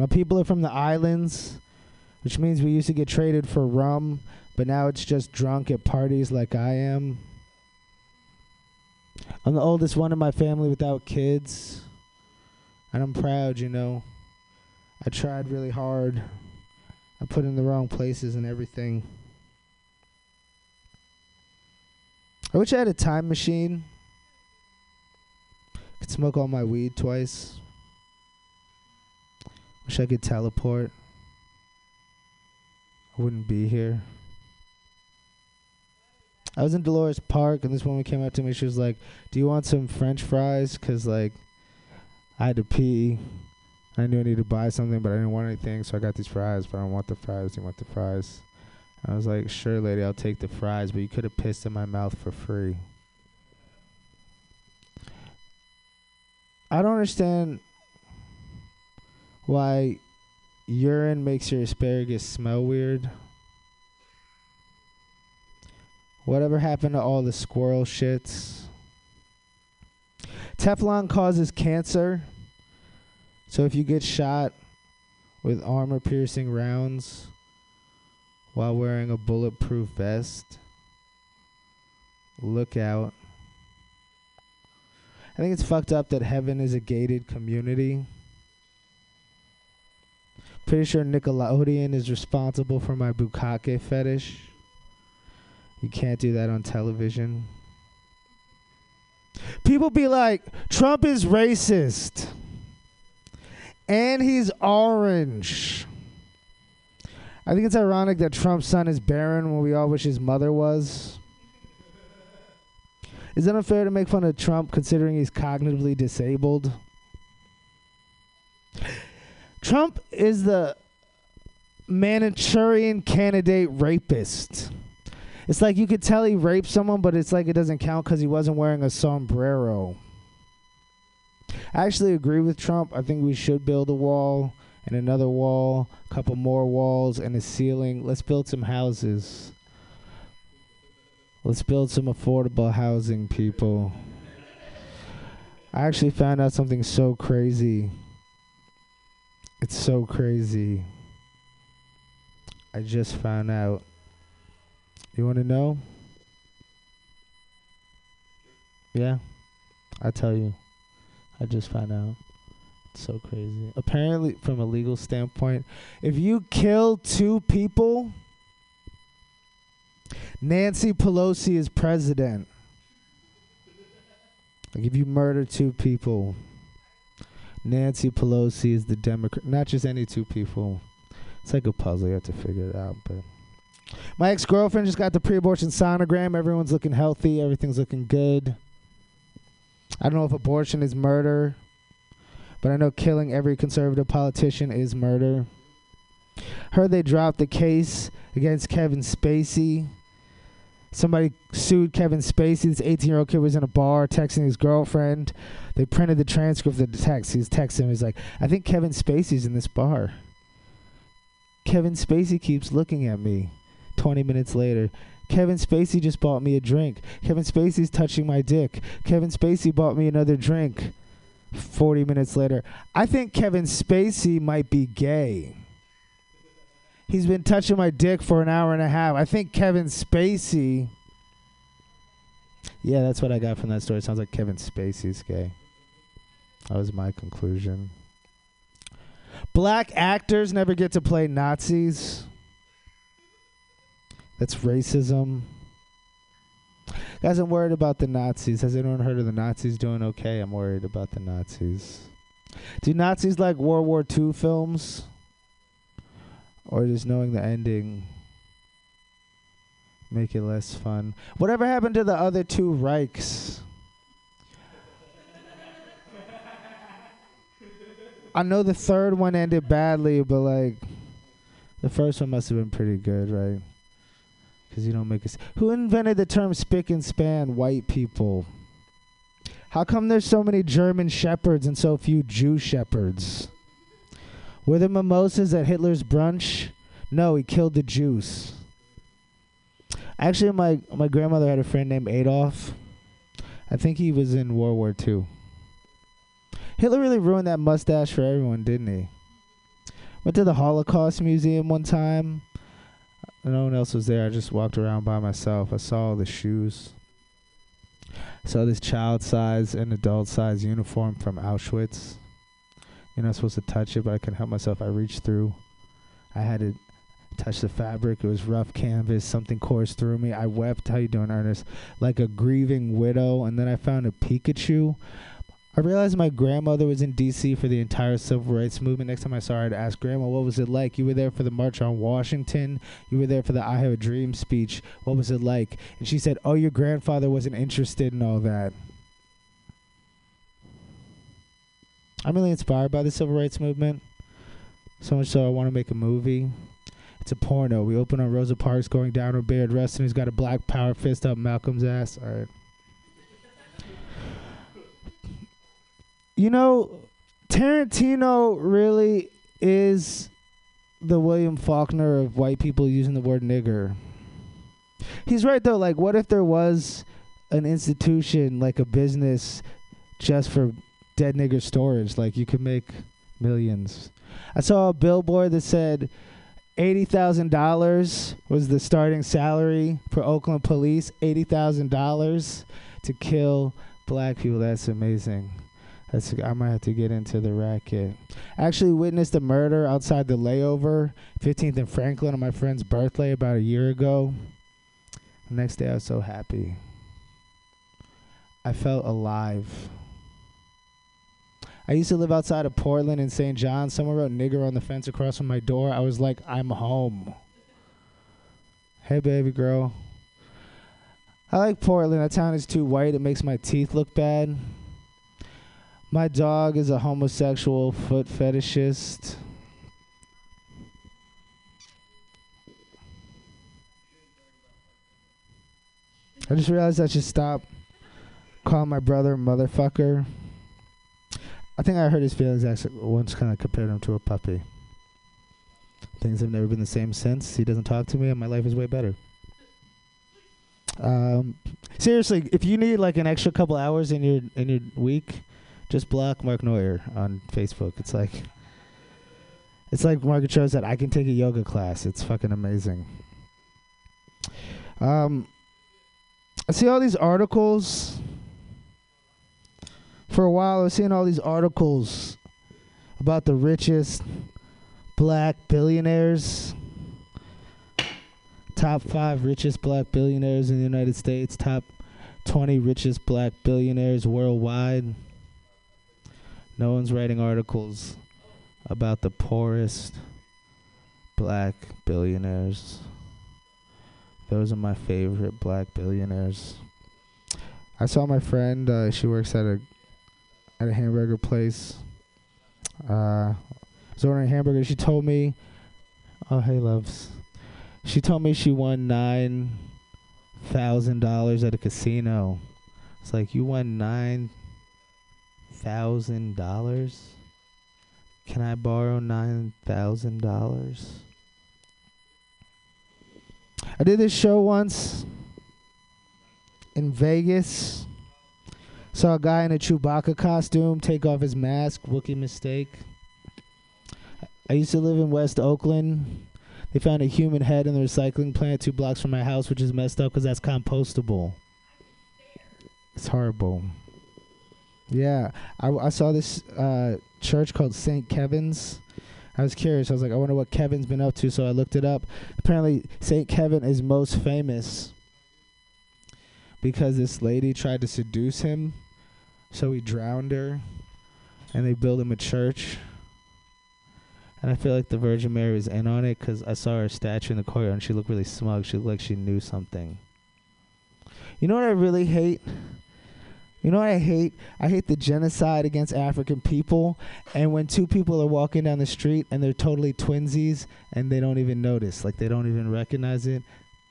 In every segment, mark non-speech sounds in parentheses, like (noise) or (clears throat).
My people are from the islands, which means we used to get traded for rum, but now it's just drunk at parties like I am. I'm the oldest one in my family without kids. And I'm proud, you know. I tried really hard. I put in the wrong places and everything. I wish I had a time machine. Could smoke all my weed twice. Wish I could teleport. I wouldn't be here. I was in Dolores Park and this woman came up to me. She was like, "Do you want some French fries?" Cause like, I had to pee. I knew I needed to buy something, but I didn't want anything, so I got these fries. But I don't want the fries. Do you want the fries? I was like, "Sure, lady, I'll take the fries." But you could have pissed in my mouth for free. I don't understand why urine makes your asparagus smell weird. Whatever happened to all the squirrel shits? Teflon causes cancer. So if you get shot with armor piercing rounds while wearing a bulletproof vest, look out. I think it's fucked up that heaven is a gated community. Pretty sure Nickelodeon is responsible for my bukkake fetish. You can't do that on television. People be like, Trump is racist. And he's orange. I think it's ironic that Trump's son is barren when we all wish his mother was. Is it unfair to make fun of Trump considering he's cognitively disabled? Trump is the Manchurian candidate rapist. It's like you could tell he raped someone, but it's like it doesn't count because he wasn't wearing a sombrero. I actually agree with Trump. I think we should build a wall and another wall, a couple more walls, and a ceiling. Let's build some houses. Let's build some affordable housing, people. I actually found out something so crazy. It's so crazy. I just found out. You want to know? Yeah, I tell you. I just found out. It's so crazy. Apparently, from a legal standpoint, if you kill two people, Nancy Pelosi is president. Like if you murder two people, Nancy Pelosi is the Democrat. Not just any two people. It's like a puzzle. You have to figure it out. But my ex girlfriend just got the pre abortion sonogram. Everyone's looking healthy. Everything's looking good. I don't know if abortion is murder, but I know killing every conservative politician is murder. Heard they dropped the case against Kevin Spacey. Somebody sued Kevin Spacey. This 18 year old kid was in a bar texting his girlfriend. They printed the transcript of the text. He's texting. He's like, I think Kevin Spacey's in this bar. Kevin Spacey keeps looking at me. 20 minutes later, Kevin Spacey just bought me a drink. Kevin Spacey's touching my dick. Kevin Spacey bought me another drink. 40 minutes later, I think Kevin Spacey might be gay. He's been touching my dick for an hour and a half. I think Kevin Spacey. Yeah, that's what I got from that story. Sounds like Kevin Spacey's gay. That was my conclusion. Black actors never get to play Nazis. That's racism. Guys, I'm worried about the Nazis. Has anyone heard of the Nazis doing okay? I'm worried about the Nazis. Do Nazis like World War II films? Or just knowing the ending make it less fun? Whatever happened to the other two Reichs? I know the third one ended badly, but like the first one must have been pretty good, right? Because you don't make us. Who invented the term spick and span? White people. How come there's so many German shepherds and so few Jew shepherds? Were there mimosas at Hitler's brunch? No, he killed the Jews. Actually, my my grandmother had a friend named Adolf. I think he was in World War II. Hitler really ruined that mustache for everyone, didn't he? Went to the Holocaust Museum one time. No one else was there. I just walked around by myself. I saw the shoes. I saw this child size and adult size uniform from Auschwitz. You're not supposed to touch it, but I couldn't help myself. I reached through. I had to touch the fabric. It was rough canvas. Something coursed through me. I wept. How you doing, Ernest? Like a grieving widow. And then I found a Pikachu. I realized my grandmother was in D.C. for the entire civil rights movement. Next time I saw her, I'd ask Grandma, "What was it like? You were there for the March on Washington. You were there for the I Have a Dream speech. What was it like?" And she said, "Oh, your grandfather wasn't interested in all that." I'm really inspired by the civil rights movement. So much so I want to make a movie. It's a porno. We open on Rosa Parks going down on Bayard Rustin, he's got a black power fist up Malcolm's ass. All right. You know, Tarantino really is the William Faulkner of white people using the word nigger. He's right though. Like, what if there was an institution, like a business, just for dead nigger storage? Like, you could make millions. I saw a billboard that said eighty thousand dollars was the starting salary for Oakland police. Eighty thousand dollars to kill black people. That's amazing. That's I might have to get into the racket. I actually witnessed a murder outside the layover, 15th and Franklin, on my friend's birthday about a year ago. The next day, I was so happy. I felt alive. I used to live outside of Portland in St. John. Someone wrote nigger on the fence across from my door. I was like, I'm home. Hey, baby girl. I like Portland. That town is too white. It makes my teeth look bad. My dog is a homosexual foot fetishist. I just realized I should stop calling my brother motherfucker. I think I heard his feelings actually once kind of compared him to a puppy. Things have never been the same since. He doesn't talk to me and my life is way better. Um, seriously, if you need like an extra couple hours in your in your week, just block Mark Neuer on Facebook. It's like it's like Margaret shows that I can take a yoga class. It's fucking amazing. Um, I see all these articles. For a while, I was seeing all these articles about the richest black billionaires. Top five richest black billionaires in the United States. Top 20 richest black billionaires worldwide. No one's writing articles about the poorest black billionaires. Those are my favorite black billionaires. I saw my friend. Uh, she works at a at a hamburger place. Uh, I was ordering hamburger. She told me, "Oh hey, loves." She told me she won nine thousand dollars at a casino. It's like you won nine thousand dollars? Can I borrow nine thousand dollars? I did this show once in Vegas. Saw a guy in a Chewbacca costume take off his mask. Wookie mistake. I used to live in West Oakland. They found a human head in the recycling plant two blocks from my house, which is messed up because that's compostable. It's horrible. Yeah, I, I saw this uh, church called St. Kevin's. I was curious. I was like, I wonder what Kevin's been up to. So I looked it up. Apparently, St. Kevin is most famous because this lady tried to seduce him. So he drowned her. And they built him a church. And I feel like the Virgin Mary was in on it because I saw her statue in the courtyard and she looked really smug. She looked like she knew something. You know what I really hate? You know what I hate? I hate the genocide against African people. And when two people are walking down the street and they're totally twinsies and they don't even notice, like they don't even recognize it.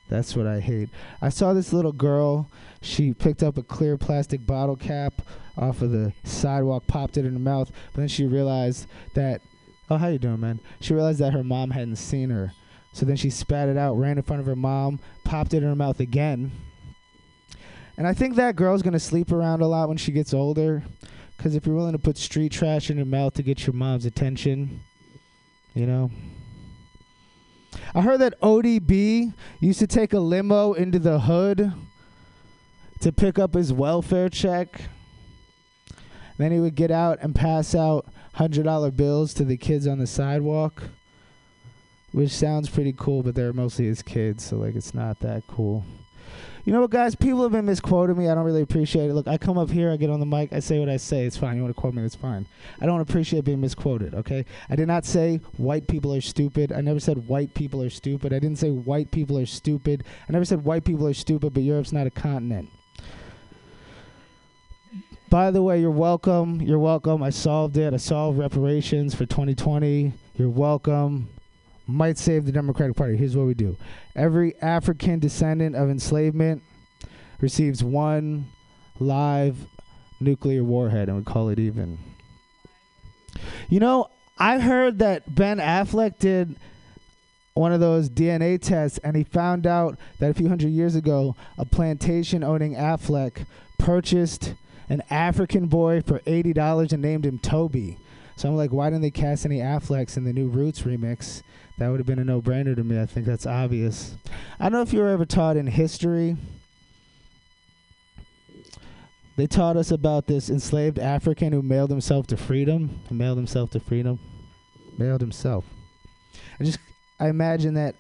That's what I hate. I saw this little girl. She picked up a clear plastic bottle cap off of the sidewalk, popped it in her mouth, but then she realized that, oh, how you doing, man? She realized that her mom hadn't seen her. So then she spat it out, ran in front of her mom, popped it in her mouth again and I think that girl's gonna sleep around a lot when she gets older. Cause if you're willing to put street trash in your mouth to get your mom's attention, You know? I heard that ODB used to take a limo into the hood to pick up his welfare check. Then he would get out and pass out $100 bills to the kids on the sidewalk, which sounds pretty cool, but they're mostly his kids, so like it's not that cool. You know what, guys? People have been misquoting me. I don't really appreciate it. Look, I come up here, I get on the mic, I say what I say. It's fine. You want to quote me? It's fine. I don't appreciate being misquoted. Okay? I did not say white people are stupid. I never said white people are stupid. I didn't say white people are stupid. I never said white people are stupid. But Europe's not a continent. By the way, you're welcome. You're welcome. I solved it. I solved reparations for 2020. You're welcome might save the Democratic Party. Here's what we do every African descendant of enslavement receives one live nuclear warhead, and we call it even. You know, I heard that Ben Affleck did one of those DNA tests, and he found out that a few hundred years ago, a plantation owning Affleck purchased an African boy for $80 and named him Toby. So I'm like, why didn't they cast any Afflecks in the new Roots remix? That would have been a no brainer to me. I think that's obvious. I don't know if you were ever taught in history. They taught us about this enslaved African who mailed himself to freedom. Mailed himself to freedom. Mailed himself. I just I imagine that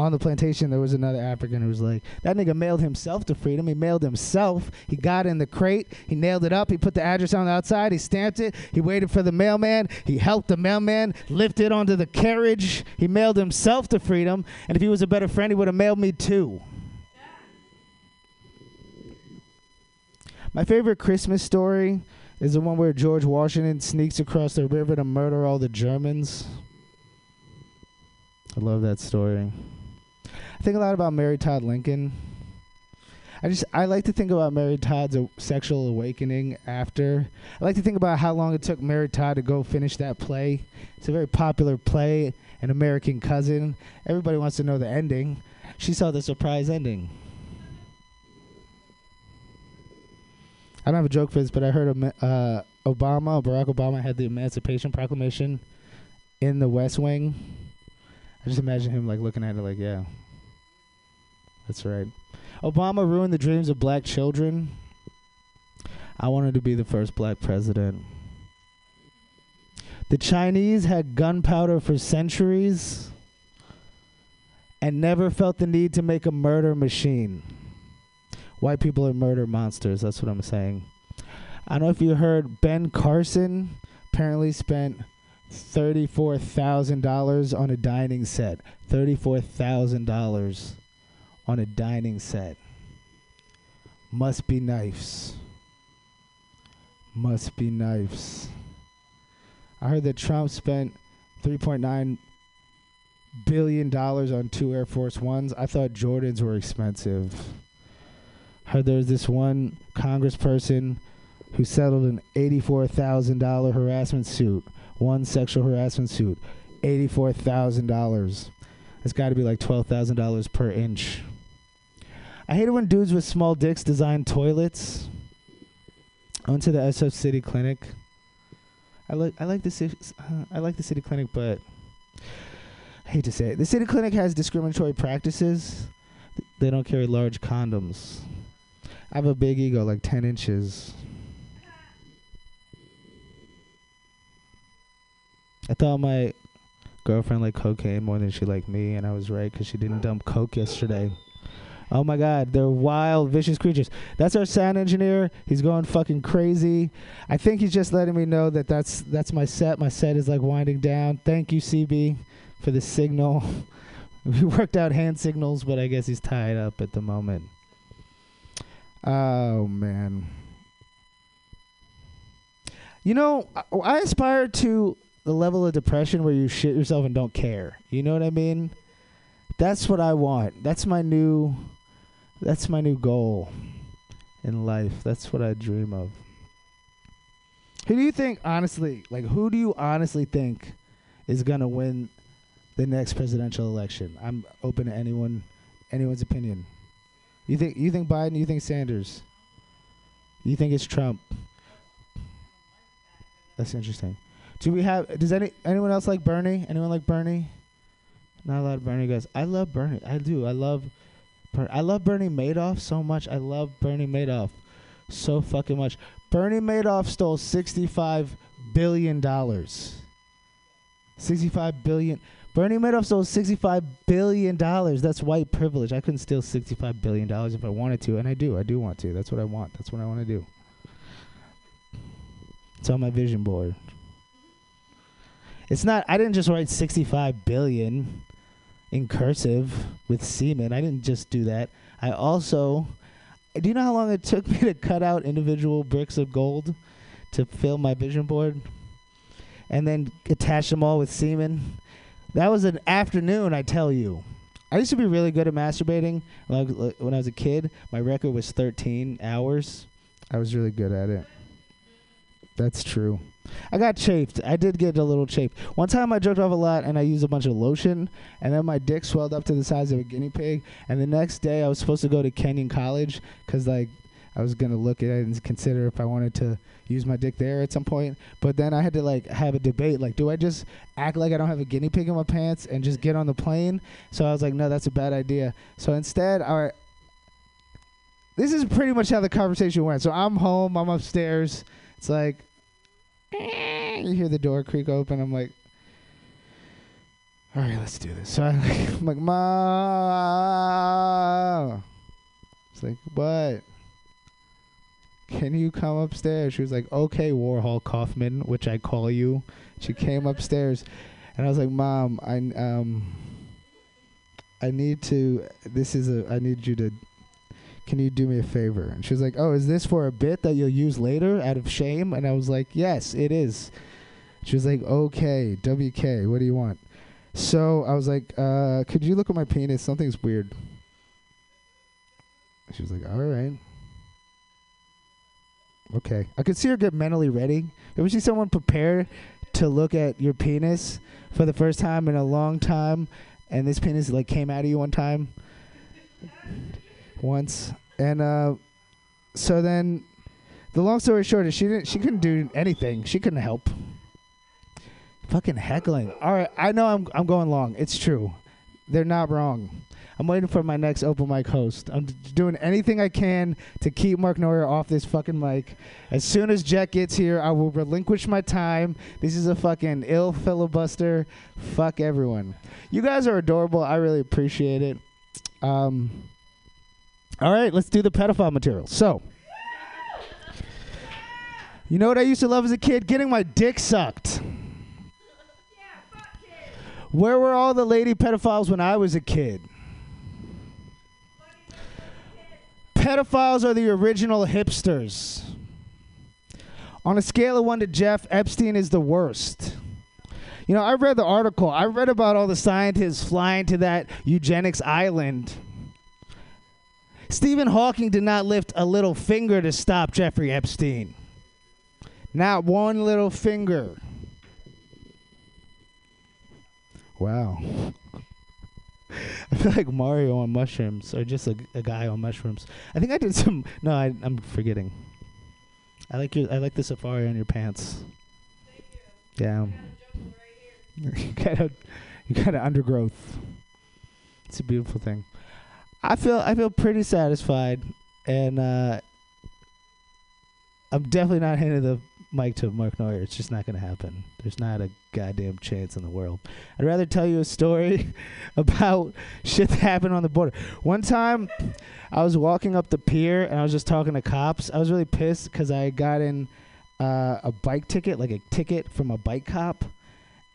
on the plantation there was another African who was like, that nigga mailed himself to freedom. He mailed himself. He got in the crate. He nailed it up. He put the address on the outside. He stamped it. He waited for the mailman. He helped the mailman lift it onto the carriage. He mailed himself to freedom. And if he was a better friend, he would have mailed me too. My favorite Christmas story is the one where George Washington sneaks across the river to murder all the Germans. I love that story. I think a lot about Mary Todd Lincoln. I just I like to think about Mary Todd's sexual awakening after. I like to think about how long it took Mary Todd to go finish that play. It's a very popular play, An American Cousin. Everybody wants to know the ending. She saw the surprise ending. I don't have a joke for this, but I heard uh, Obama, Barack Obama, had the Emancipation Proclamation in the West Wing. I just imagine him like looking at it like, yeah, that's right. Obama ruined the dreams of black children. I wanted to be the first black president. The Chinese had gunpowder for centuries and never felt the need to make a murder machine. White people are murder monsters, that's what I'm saying. I don't know if you heard Ben Carson apparently spent $34,000 on a dining set. $34,000 on a dining set. Must be knives. Must be knives. I heard that Trump spent 3.9 billion dollars on two Air Force Ones. I thought Jordans were expensive. Heard there's this one congressperson who settled an $84,000 harassment suit, one sexual harassment suit, $84,000. It's got to be like $12,000 per inch. I hate it when dudes with small dicks design toilets. I went to the SF City Clinic. I like I like the city, uh, I like the city clinic, but I hate to say it. The city clinic has discriminatory practices. They don't carry large condoms. I have a big ego, like ten inches. I thought my girlfriend liked cocaine more than she liked me, and I was right because she didn't dump coke yesterday. Oh my God, they're wild, vicious creatures. That's our sound engineer. He's going fucking crazy. I think he's just letting me know that that's that's my set. My set is like winding down. Thank you, CB, for the signal. (laughs) we worked out hand signals, but I guess he's tied up at the moment. Oh man. You know, I, I aspire to the level of depression where you shit yourself and don't care. You know what I mean? That's what I want. That's my new that's my new goal in life. That's what I dream of. Who do you think, honestly, like, who do you honestly think is going to win the next presidential election? I'm open to anyone, anyone's opinion. You think you think Biden? You think Sanders? You think it's Trump? That's interesting. Do we have? Does any anyone else like Bernie? Anyone like Bernie? Not a lot of Bernie guys. I love Bernie. I do. I love. Ber- I love Bernie Madoff so much. I love Bernie Madoff so fucking much. Bernie Madoff stole sixty-five billion dollars. Sixty-five billion. Bernie Madoff stole sixty-five billion dollars. That's white privilege. I couldn't steal sixty-five billion dollars if I wanted to, and I do. I do want to. That's what I want. That's what I want to do. It's on my vision board. It's not. I didn't just write sixty-five billion in cursive with semen. I didn't just do that. I also. Do you know how long it took (laughs) me to cut out individual bricks of gold to fill my vision board, and then attach them all with semen? That was an afternoon, I tell you. I used to be really good at masturbating when I was, when I was a kid. My record was 13 hours. I was really good at it. That's true. I got chafed. I did get a little chafed. One time I jerked off a lot and I used a bunch of lotion, and then my dick swelled up to the size of a guinea pig. And the next day I was supposed to go to Kenyon College because like I was gonna look at it and consider if I wanted to use my dick there at some point. But then I had to like have a debate. Like, do I just act like I don't have a guinea pig in my pants and just get on the plane? So I was like, no, that's a bad idea. So instead, right. This is pretty much how the conversation went. So I'm home. I'm upstairs. It's like (laughs) you hear the door creak open. I'm like, all right, let's do this. (laughs) So I, am like, Mom. It's like, what? Can you come upstairs? She was like, okay, Warhol Kaufman, which I call you. She came upstairs, and I was like, Mom, I um, I need to. This is a. I need you to can you do me a favor? And she was like, oh, is this for a bit that you'll use later out of shame? And I was like, yes, it is. She was like, okay, WK, what do you want? So I was like, uh, could you look at my penis? Something's weird. She was like, all right. Okay. I could see her get mentally ready. Ever see someone prepare to look at your penis for the first time in a long time, and this penis like came out of you one time? Once, and uh, so then the long story short is she didn't she couldn't do anything. She couldn't help. Fucking heckling. All right, I know I'm I'm going long. It's true. They're not wrong. I'm waiting for my next open mic host. I'm doing anything I can to keep Mark Neuer off this fucking mic. As soon as Jet gets here, I will relinquish my time. This is a fucking ill filibuster. Fuck everyone. You guys are adorable. I really appreciate it. Um, all right, let's do the pedophile material. So, you know what I used to love as a kid? Getting my dick sucked. Where were all the lady pedophiles when I was a kid? Pedophiles are the original hipsters. On a scale of 1 to Jeff, Epstein is the worst. You know, I read the article. I read about all the scientists flying to that eugenics island Stephen Hawking did not lift a little finger to stop Jeffrey Epstein. Not one little finger. Wow. (laughs) I feel like Mario on mushrooms, or just a, a guy on mushrooms. I think I did some. No, I, am forgetting. I like your. I like the safari on your pants. Yeah. (laughs) you got a, you got an undergrowth. It's a beautiful thing. I feel I feel pretty satisfied, and uh, I'm definitely not handing the mic to Mark Neuer. It's just not going to happen. There's not a goddamn chance in the world. I'd rather tell you a story (laughs) about shit that happened on the border. One time, I was walking up the pier and I was just talking to cops. I was really pissed because I got in uh, a bike ticket, like a ticket from a bike cop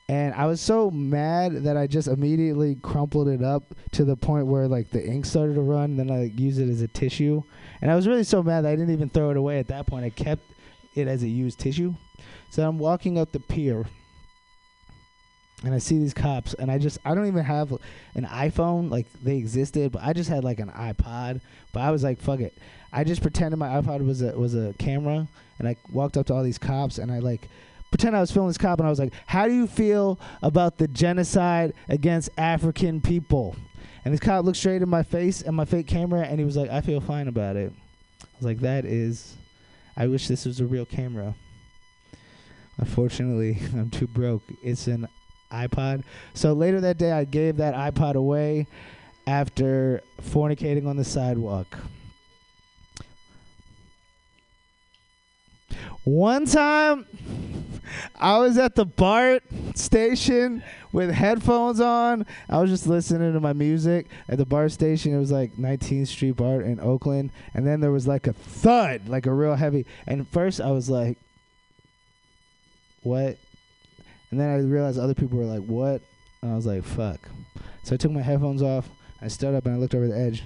and I was so mad that I just immediately crumpled it up to the point where like the ink started to run. Then I used it as a tissue, and I was really so mad that I didn't even throw it away at that point. I kept it as a used tissue. So I'm walking up the pier, and I see these cops, and I just I don't even have an iPhone like they existed, but I just had like an iPod. But I was like, fuck it. I just pretended my iPod was a was a camera, and I walked up to all these cops, and I like pretend I was filming this cop and I was like, How do you feel about the genocide against African people? And this cop looked straight in my face and my fake camera and he was like, I feel fine about it. I was like, That is, I wish this was a real camera. Unfortunately, (laughs) I'm too broke. It's an iPod. So later that day, I gave that iPod away after fornicating on the sidewalk. One time, I was at the BART station with headphones on. I was just listening to my music at the BART station. It was like 19th Street BART in Oakland. And then there was like a thud, like a real heavy. And first, I was like, what? And then I realized other people were like, what? And I was like, fuck. So I took my headphones off. I stood up and I looked over the edge.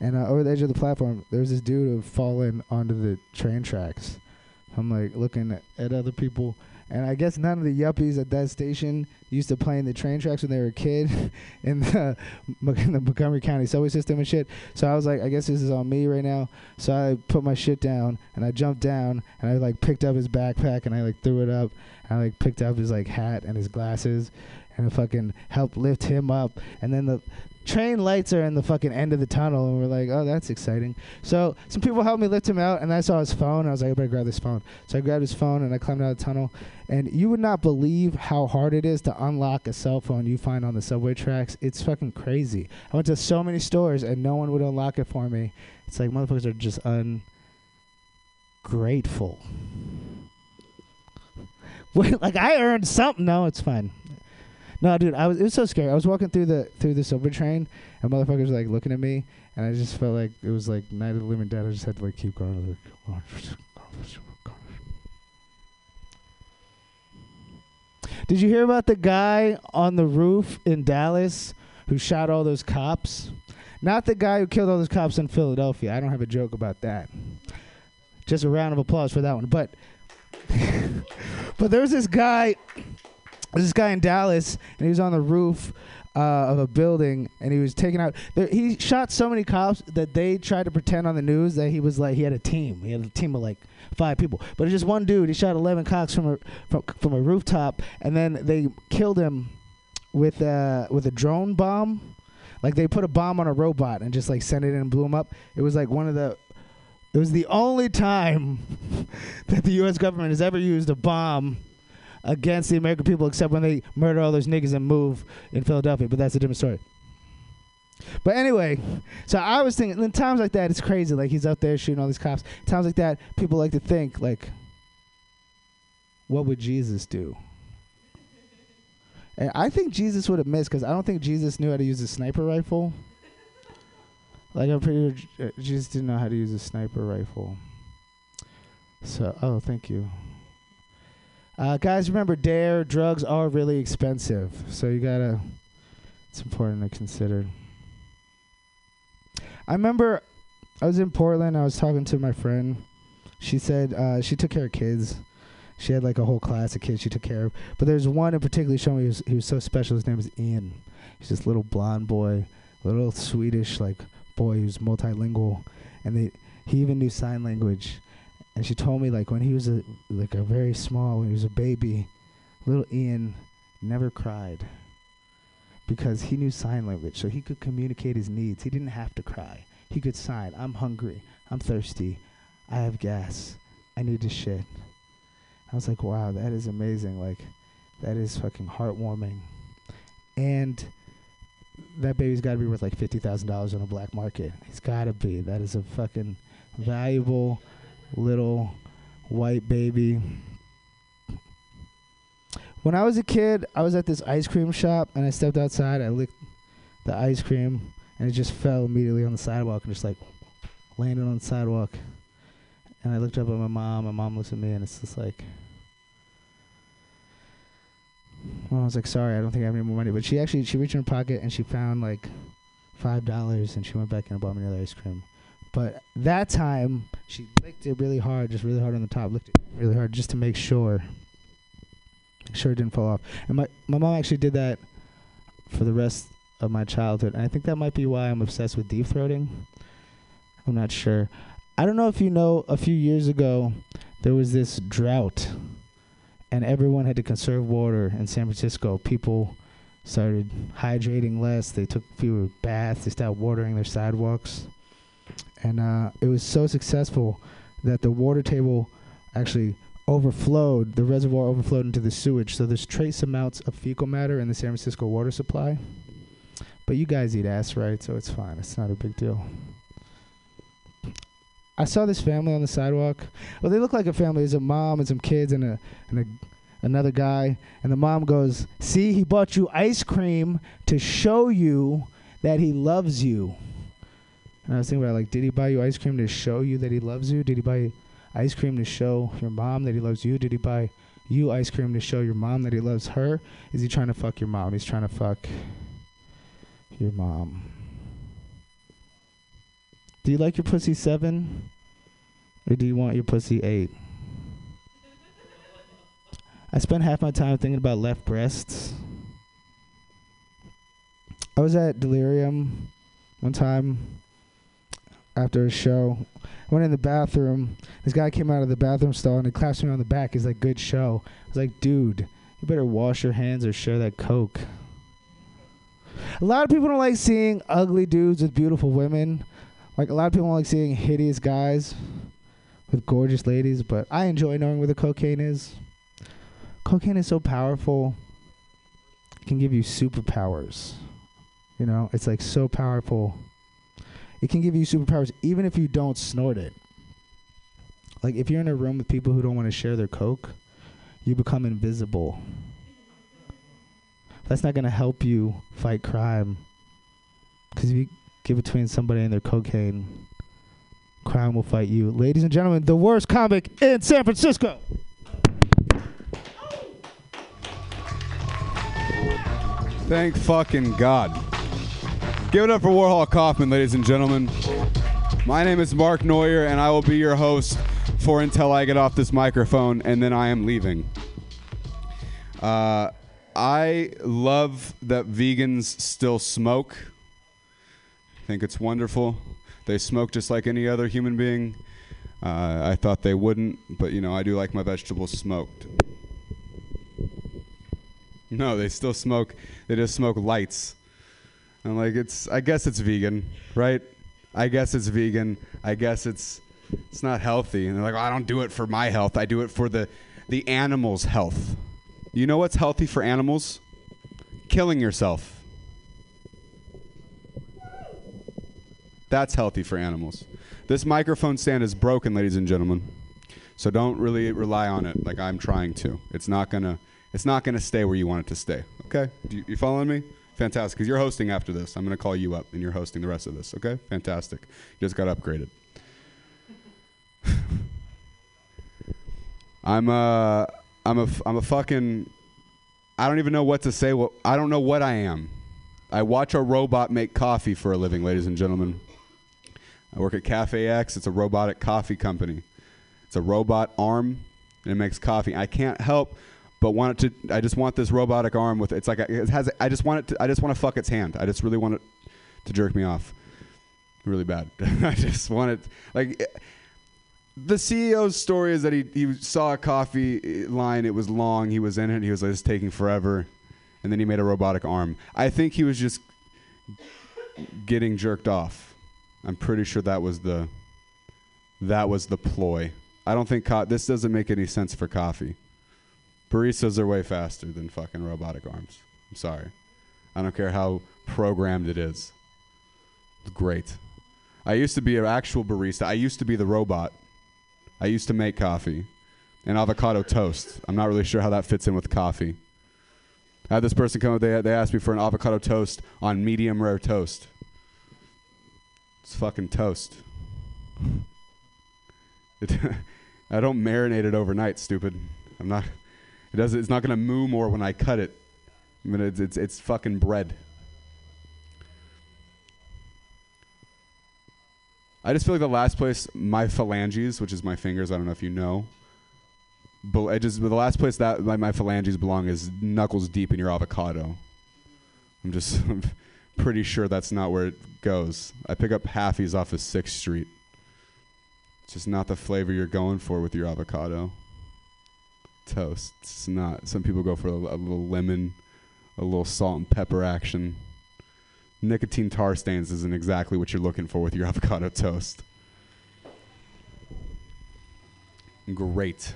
And uh, over the edge of the platform, there was this dude who had fallen onto the train tracks. I'm like looking at, other people. And I guess none of the yuppies at that station used to play in the train tracks when they were a kid (laughs) in the (laughs) in the Montgomery County subway system and shit. So I was like, I guess this is on me right now. So I put my shit down and I jumped down and I like picked up his backpack and I like threw it up. And I like picked up his like hat and his glasses and I fucking helped lift him up. And then the train lights are in the fucking end of the tunnel, and we're like, oh, that's exciting. So some people helped me lift him out, and I saw his phone. And I was like, I better grab this phone. So I grabbed his phone and I climbed out of the tunnel. And you would not believe how hard it is to unlock a cell phone you find on the subway tracks. It's fucking crazy. I went to so many stores and no one would unlock it for me. It's like motherfuckers are just ungrateful. (laughs) Like I earned something. No, it's fine. No, dude, I was it was so scary. I was walking through the through the silver train, and motherfuckers were like looking at me, and I just felt like it was like Night of the Living Dead. I just had to like keep going. Like, oh, oh, Did you hear about the guy on the roof in Dallas who shot all those cops? Not the guy who killed all those cops in Philadelphia. I don't have a joke about that. Just a round of applause for that one. But (laughs) but there's this guy there's this guy in Dallas, and he was on the roof uh, of a building, and he was taking out. There, he shot so many cops that they tried to pretend on the news that he was like he had a team. He had a team of like five people, but it's just one dude. He shot 11 cops from a from, from a rooftop, and then they killed him with uh, with a drone bomb. Like they put a bomb on a robot and just like sent it in and blew him up. It was like one of the it was the only time (laughs) that the U.S. government has ever used a bomb against the American people, except when they murder all those niggas and MOVE in Philadelphia. But that's a different story. But anyway, so I was thinking, in times like that, it's crazy. Like he's out there shooting all these cops. Times like that, people like to think, like, what would Jesus do? And I think Jesus would have missed because I don't think Jesus knew how to use a sniper rifle. Like I'm pretty sure uh, Jesus didn't know how to use a sniper rifle. So, oh, thank you. Uh, guys, remember, dare drugs are really expensive, so you gotta. It's important to consider. I remember I was in Portland. I was talking to my friend. She said uh, she took care of kids. She had like a whole class of kids she took care of. But there's one in particular showing me he was, he was so special. His name is Ian. He's this little blonde boy, little Swedish like boy who's multilingual, and they he even knew sign language and she told me like when he was a like a very small when he was a baby little ian never cried because he knew sign language so he could communicate his needs. He didn't have to cry. He could sign i'm hungry. I'm thirsty. I have gas. I need to shit. I was like wow that is amazing. Like that is fucking heartwarming. And that baby's got to be worth like $50,000 on a black market. He's got to be. That is a fucking valuable little white baby. When I was a kid, I was at this ice cream shop and I stepped outside. I licked the ice cream and it just fell immediately on the sidewalk and just like landed on the sidewalk. And I looked up at my mom. My mom looks at me and it's just like, well, I was like, sorry, I don't think I have any more money. But she actually she reached in her pocket and she found like five dollars and she went back and bought me another ice cream. But that time she licked it really hard, just really hard on the top, licked it really hard just to make sure, make sure it didn't fall off. And my my mom actually did that for the rest of my childhood, and I think that might be why I'm obsessed with deep throating. I'm not sure. I don't know if you know. A few years ago, there was this drought, and everyone had to conserve water in San Francisco. People started hydrating less. They took fewer baths. They stopped watering their sidewalks and uh, it was so successful that the water table actually overflowed. The reservoir overflowed into the sewage, so there's trace amounts of fecal matter in the San Francisco water supply. But you guys eat ass, right? So it's fine. It's not a big deal. I saw this family on the sidewalk. Well, they look like a family. There's a mom and some kids and a and a another guy. And the mom goes, "See, he bought you ice cream to show you that he loves you." And I was thinking about like, did he buy you ice cream to show you that he loves you? Did he buy ice cream to show your mom that he loves you? Did he buy you ice cream to show your mom that he loves her? Is he trying to fuck your mom? He's trying to fuck your mom. Do you like your pussy seven? Or do you want your pussy eight? I spent half my time thinking about left breasts. I was at Delirium one time after a show. I went in the bathroom. This guy came out of the bathroom stall and he clapped me on the back. He's like, "Good show." I was like, "Dude, you better wash your hands or share that coke." A lot of people don't like seeing ugly dudes with beautiful women. Like a lot of people don't like seeing hideous guys with gorgeous ladies, but I enjoy knowing where the cocaine is. Cocaine is so powerful. It can give you superpowers. You know, it's like so powerful. It can give you superpowers even if you don't snort it. Like if you're in a room with people who don't want to share their coke, you become invisible. That's not going to help you fight crime. Cuz if you get between somebody and their cocaine, crime will fight you. Ladies and gentlemen, the worst comic in San Francisco. Thank fucking God. Give it up for Warhol Kaufman, ladies and gentlemen. My name is Mark Neuer, and I will be your host for until I get off this microphone, and then I am leaving. Uh, I love that vegans still smoke. I think it's wonderful. They smoke just like any other human being. Uh, I thought they wouldn't, but you know, I do like my vegetables smoked. No, they still smoke. They just smoke lights. I'm like, it's. I guess it's vegan, right? I guess it's vegan. I guess it's. It's not healthy. And they're like, oh, I don't do it for my health. I do it for the, the animals' health. You know what's healthy for animals? Killing yourself. That's healthy for animals. This microphone stand is broken, ladies and gentlemen. So don't really rely on it like I'm trying to. It's not gonna. It's not gonna stay where you want it to stay. Okay? You, you following me? Fantastic. Because you're hosting after this. I'm gonna call you up, and you're hosting the rest of this. Okay? Fantastic. You just got upgraded. (laughs) Uh, I'm a. I'm a. I'm a fucking. I don't even know what to say. What I don't know what I am. I watch a robot make coffee for a living, ladies and gentlemen. I work at Cafe X. It's a robotic coffee company. It's a robot arm, and it makes coffee. I can't help but want it to. I just want this robotic arm with. It's like it has. I just want it. To, I just want to fuck its hand. I just really want it to jerk me off, really bad. (laughs) I just want it like. Eh, the CEO's story is that he, he saw a coffee line. It was long. He was in it. He was like, "It's taking forever," and then he made a robotic arm. I think he was just getting jerked off. I'm pretty sure that was the that was the ploy. I don't think co- this doesn't make any sense for coffee. Baristas are way faster than fucking robotic arms. I'm sorry. I don't care how programmed it is. It's great. I used to be an actual barista. I used to be the robot. I used to make coffee and avocado toast. I'm not really sure how that fits in with coffee. I had this person come up. They they asked me for an avocado toast on medium rare toast. It's fucking toast. It, (laughs) I don't marinate it overnight, stupid. I'm not. It does. It's not gonna moo more when I cut it. I mean, it's it's, it's fucking bread. I just feel like the last place my phalanges, which is my fingers, I don't know if you know. But I just the last place that my, my phalanges belong is knuckles deep in your avocado. I'm just (laughs) pretty sure that's not where it goes. I pick up halfies off of Sixth Street. It's just not the flavor you're going for with your avocado toast. It's not. Some people go for a, a little lemon, a little salt and pepper action. Nicotine tar stains isn't exactly what you're looking for with your (laughs) avocado toast. Great.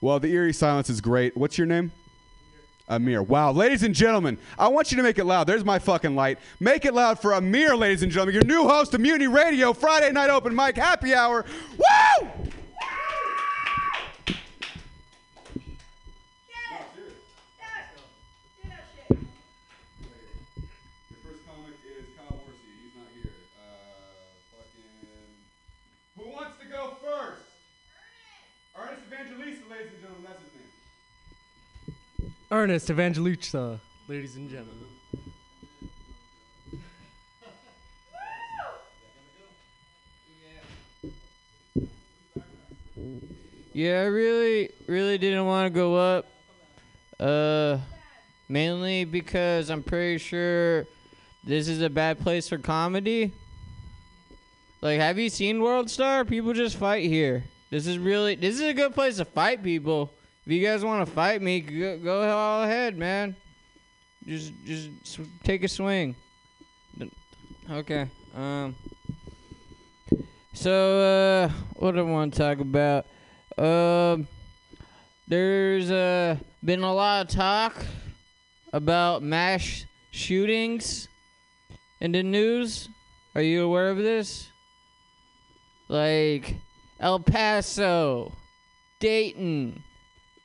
Well, the eerie silence is great. What's your name? Amir. Wow. Ladies and gentlemen, I want you to make it loud. There's my fucking light. Make it loud for Amir, ladies and gentlemen, your new host of Mutiny Radio, Friday Night Open Mic Happy Hour. Woo! Ernest Evangelista, ladies and gentlemen. Yeah, I really, really didn't want to go up. Uh, mainly because I'm pretty sure this is a bad place for comedy. Like, have you seen World Star? People just fight here. This is really, this is a good place to fight people. If you guys want to fight me, go, go all ahead, man. Just, just sw- take a swing. Okay. Um. So, uh, what do I want to talk about? Um, there's uh, been a lot of talk about mass shootings in the news. Are you aware of this? Like El Paso, Dayton,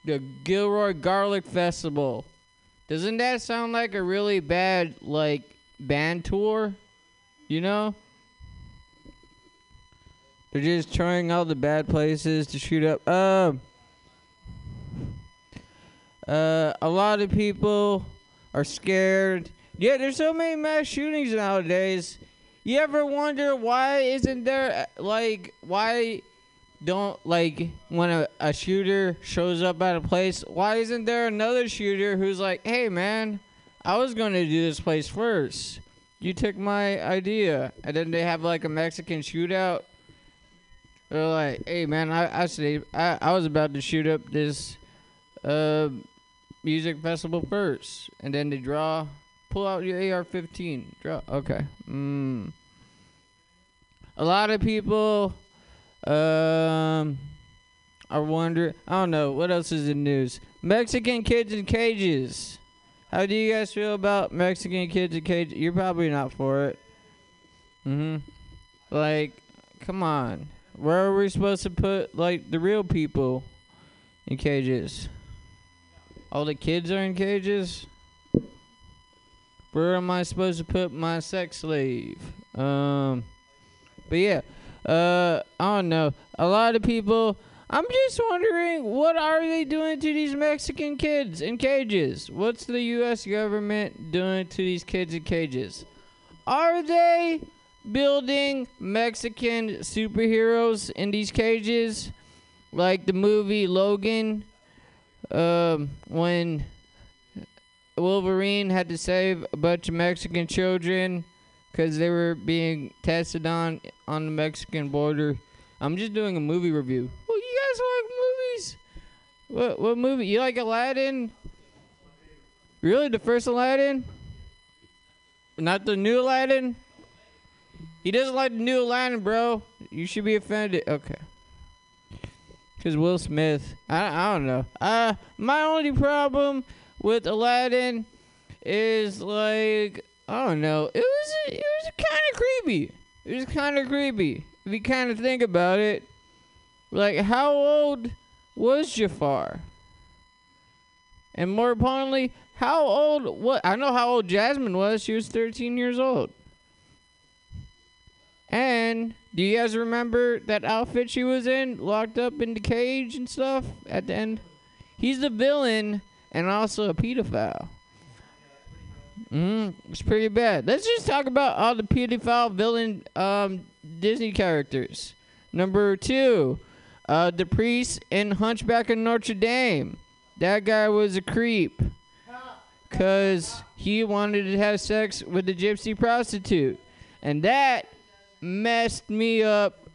the Gilroy Garlic Festival. Doesn't that sound like a really bad like band tour? You know? They're just trying all the bad places to shoot up. Um, uh, a lot of people are scared. Yeah, there's so many mass shootings nowadays. You ever wonder why isn't there uh, like why don't like when a, a shooter shows up at a place, why isn't there another shooter who's like, "Hey man, I was going to do this place first. You took my idea." And then they have like a Mexican shootout they're like, "Hey man, I I, I I was about to shoot up this uh music festival first, and then they draw, pull out your AR-15, draw. Okay. Mm. A lot of people um I wonder. I don't know what else is in news. Mexican kids in cages. How do you guys feel about Mexican kids in cages? You're probably not for it. Mhm. Like, come on. Where are we supposed to put like the real people in cages? All the kids are in cages. Where am I supposed to put my sex slave? Um, but yeah, uh, I don't know. A lot of people. I'm just wondering, what are they doing to these Mexican kids in cages? What's the U.S. government doing to these kids in cages? Are they building Mexican superheroes in these cages, like the movie Logan, um, when Wolverine had to save a bunch of Mexican children because they were being tested on on the Mexican border. I'm just doing a movie review. Well, you guys like movies? What what movie? You like Aladdin? Really, the first Aladdin? Not the new Aladdin? He doesn't like the new Aladdin, bro. You should be offended. Okay. Cause Will Smith, I I don't know. Uh, my only problem with Aladdin is like I don't know. It was it was kind of creepy. It was kind of creepy if you kind of think about it. Like how old was Jafar? And more importantly, how old? What I know how old Jasmine was. She was 13 years old. And do you guys remember that outfit she was in, locked up in the cage and stuff at the end? He's the villain and also a pedophile. Mm, it's pretty bad. Let's just talk about all the pedophile villain um, Disney characters. Number two, uh, the priest in Hunchback of Notre Dame. That guy was a creep. Because he wanted to have sex with a gypsy prostitute. And that messed me up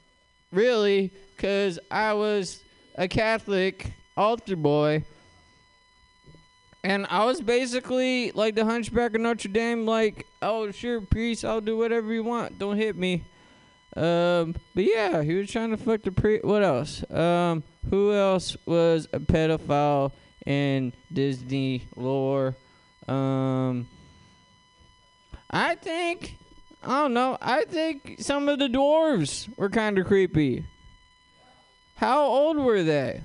really because I was a Catholic altar boy. And I was basically like the hunchback of Notre Dame, like, oh, sure, priest, I'll do whatever you want. Don't hit me. Um, but yeah, he was trying to fuck the priest. What else? Um, who else was a pedophile in Disney lore? Um, I think I don't know. I think some of the dwarves were kind of creepy. How old were they?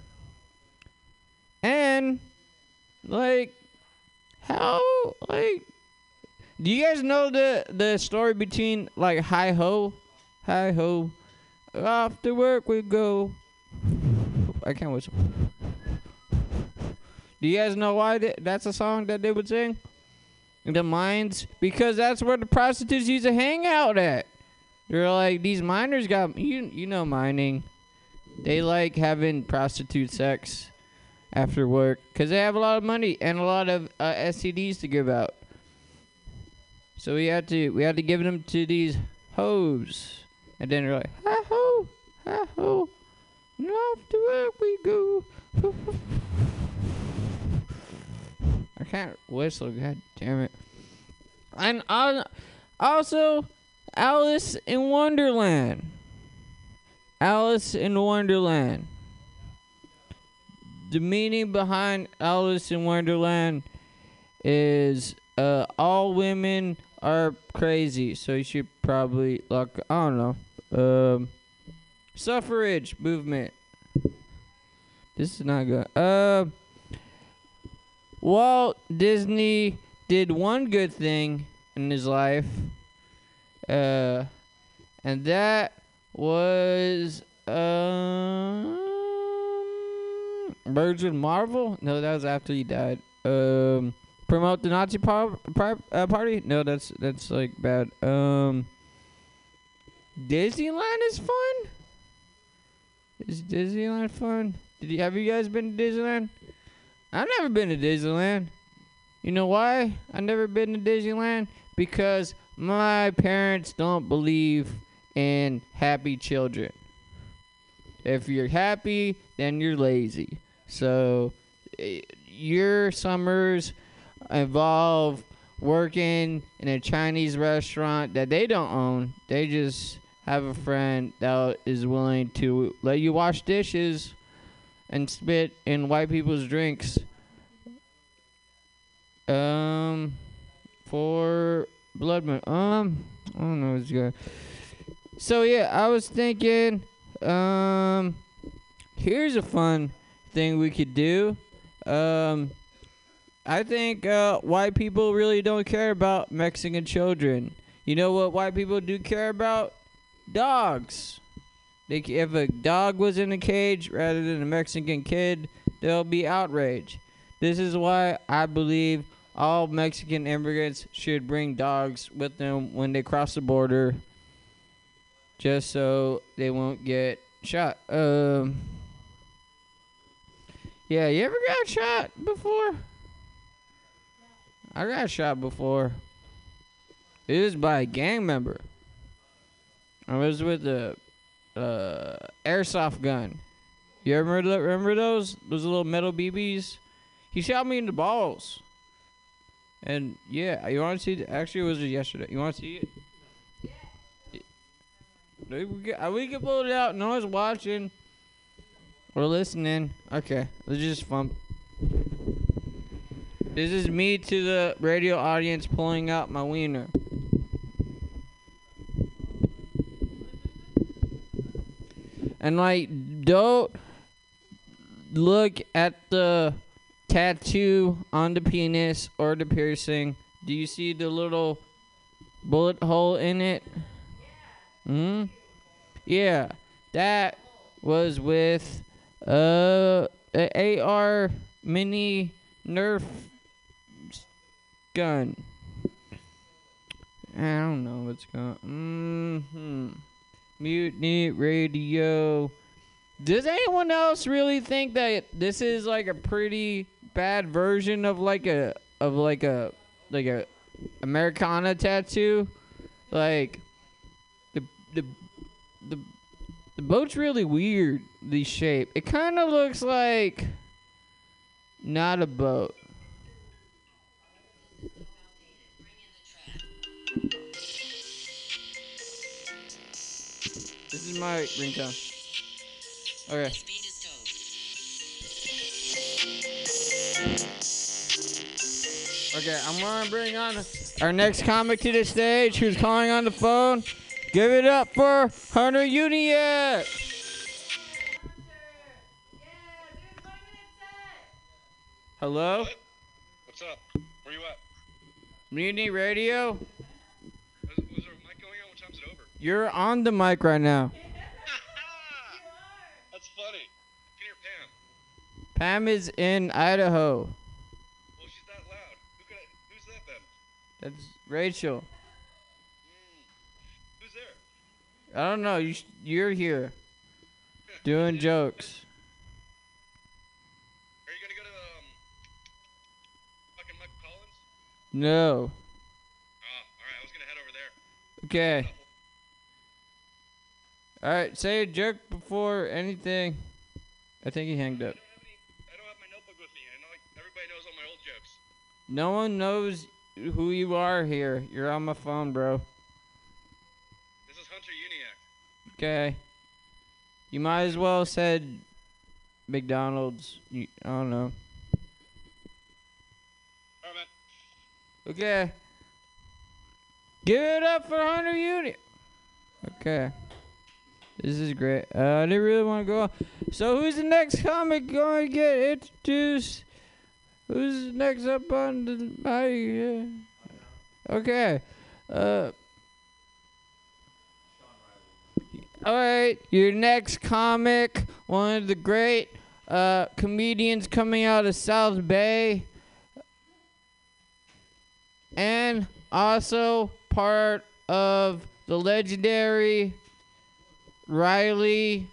And like how like do you guys know the the story between like hi ho hi ho off to work we go I can't whistle. Do you guys know why th- that's a song that they would sing? The mines because that's where the prostitutes used to hang out at. They're like these miners got you you know mining. They like having prostitute sex after work because they have a lot of money and a lot of uh, STDs to give out. So we had to we had to give them to these hoes, and then they're like, ha ho, ha ho, and off to work we go. (laughs) I can't whistle. God damn it! And al- also, Alice in Wonderland. Alice in Wonderland. The meaning behind Alice in Wonderland is uh, all women are crazy, so you should probably like I don't know. Um, suffrage movement. This is not good. Uh, Walt Disney did one good thing in his life, uh, and that was um, Birds with Marvel. No, that was after he died. Um, promote the Nazi par- uh, party. No, that's that's like bad. Um, Disneyland is fun. Is Disneyland fun? Did you have you guys been to Disneyland? I've never been to Disneyland. You know why I've never been to Disneyland? Because my parents don't believe in happy children. If you're happy, then you're lazy. So eh, your summers involve working in a Chinese restaurant that they don't own. They just have a friend that is willing to let you wash dishes and spit in white people's drinks. Um, for blood moon. Um, I don't know what's going. So yeah, I was thinking. Um, here's a fun thing we could do. Um, I think uh, white people really don't care about Mexican children. You know what white people do care about? Dogs. They, if a dog was in a cage rather than a Mexican kid, they'll be outraged. This is why I believe all Mexican immigrants should bring dogs with them when they cross the border, just so they won't get shot. Um, yeah, you ever got shot before? I got shot before. It was by a gang member. I was with a uh, airsoft gun. You ever remember, those? Those little metal BBs? He shot me in the balls. And yeah, you want to see? The, actually, it was yesterday. You want to see it? Uh, we can pull it out. No one's watching or listening. Okay, it's just fun. This is me to the radio audience pulling out my wiener. And like, don't look at the tattoo on the penis or the piercing. Do you see the little bullet hole in it? Hmm. Yeah, that was with uh AR mini Nerf gun. I don't know what's going. Mm-hmm. Mutiny Radio. Does anyone else really think that this is like a pretty bad version of like a of like a like a Americana tattoo? Like the the the the boat's really weird, the shape. It kind of looks like not a boat. This is my ringtone. Okay. Okay, I'm gonna bring on our next comic to the stage who's calling on the phone. Give it up for Hunter Uniac. Hello? What's up? Where you at? Mutiny Radio? Was, was there a mic going on? What time's it over? You're on the mic right now. (laughs) That's funny. Hear Pam. Pam is in Idaho. Well, she's that loud. Who could I, who's that then? That's Rachel. Hmm. Who's there? I don't know. You sh- you're here doing jokes. Are you gonna go to um fucking Michael Collins? No. Oh, all right. I was gonna head over there. Okay. All right. Say a joke before anything. I think he hanged up. I don't have any. I don't have my notebook with me. I know like, everybody knows all my old jokes. No one knows who you are here. You're on my phone, bro. This is Hunter Uniac. Okay. You might as well said McDonald's. You, I don't know. Okay. Give it up for Hunter Unit. Okay. This is great. Uh, I didn't really want to go. So who's the next comic going to get introduced? Who's next up on the Okay. Uh. All right, your next comic, one of the great uh, comedians coming out of South Bay and also part of the legendary Riley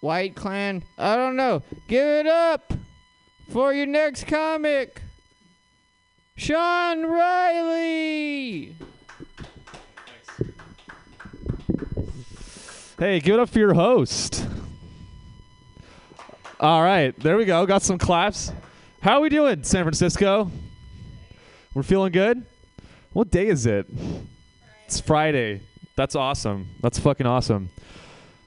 White Clan. I don't know. Give it up for your next comic, Sean Riley. Hey, give it up for your host. All right, there we go. Got some claps. How are we doing, San Francisco? We're feeling good? What day is it? It's Friday. That's awesome. That's fucking awesome.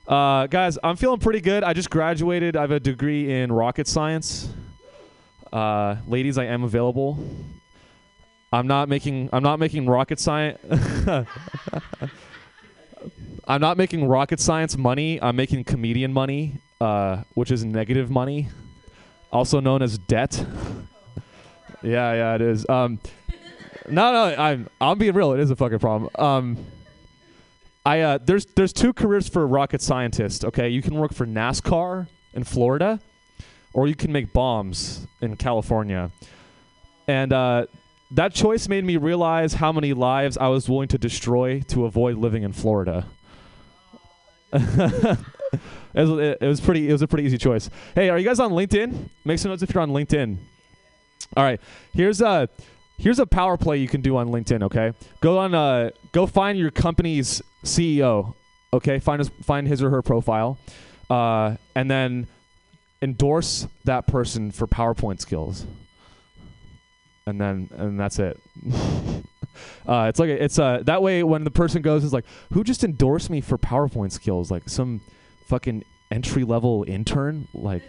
Uh, guys, I'm feeling pretty good. I just graduated. I have a degree in rocket science. Uh, ladies, I am available. I'm not making. I'm not making rocket science. (laughs) I'm not making rocket science money. I'm making comedian money, uh, which is negative money, also known as debt. (laughs) yeah, yeah, it is. Um, no, no, I'm I'm being real. It is a fucking problem. Um, I uh, there's there's two careers for a rocket scientist. Okay, you can work for NASCAR in Florida, or you can make bombs in California, and uh, that choice made me realize how many lives I was willing to destroy to avoid living in Florida. (laughs) it, was, it, was pretty. It was a pretty easy choice. Hey, are you guys on LinkedIn? Make some notes if you're on LinkedIn. All right. Here's a here's a power play you can do on LinkedIn. Okay, go on. Uh, go find your company's CEO. Okay, find his find his or her profile, uh, and then endorse that person for PowerPoint skills. And then and that's it. (laughs) Uh, it's like a, it's uh that way when the person goes is like who just endorsed me for PowerPoint skills? Like some fucking entry level intern? Like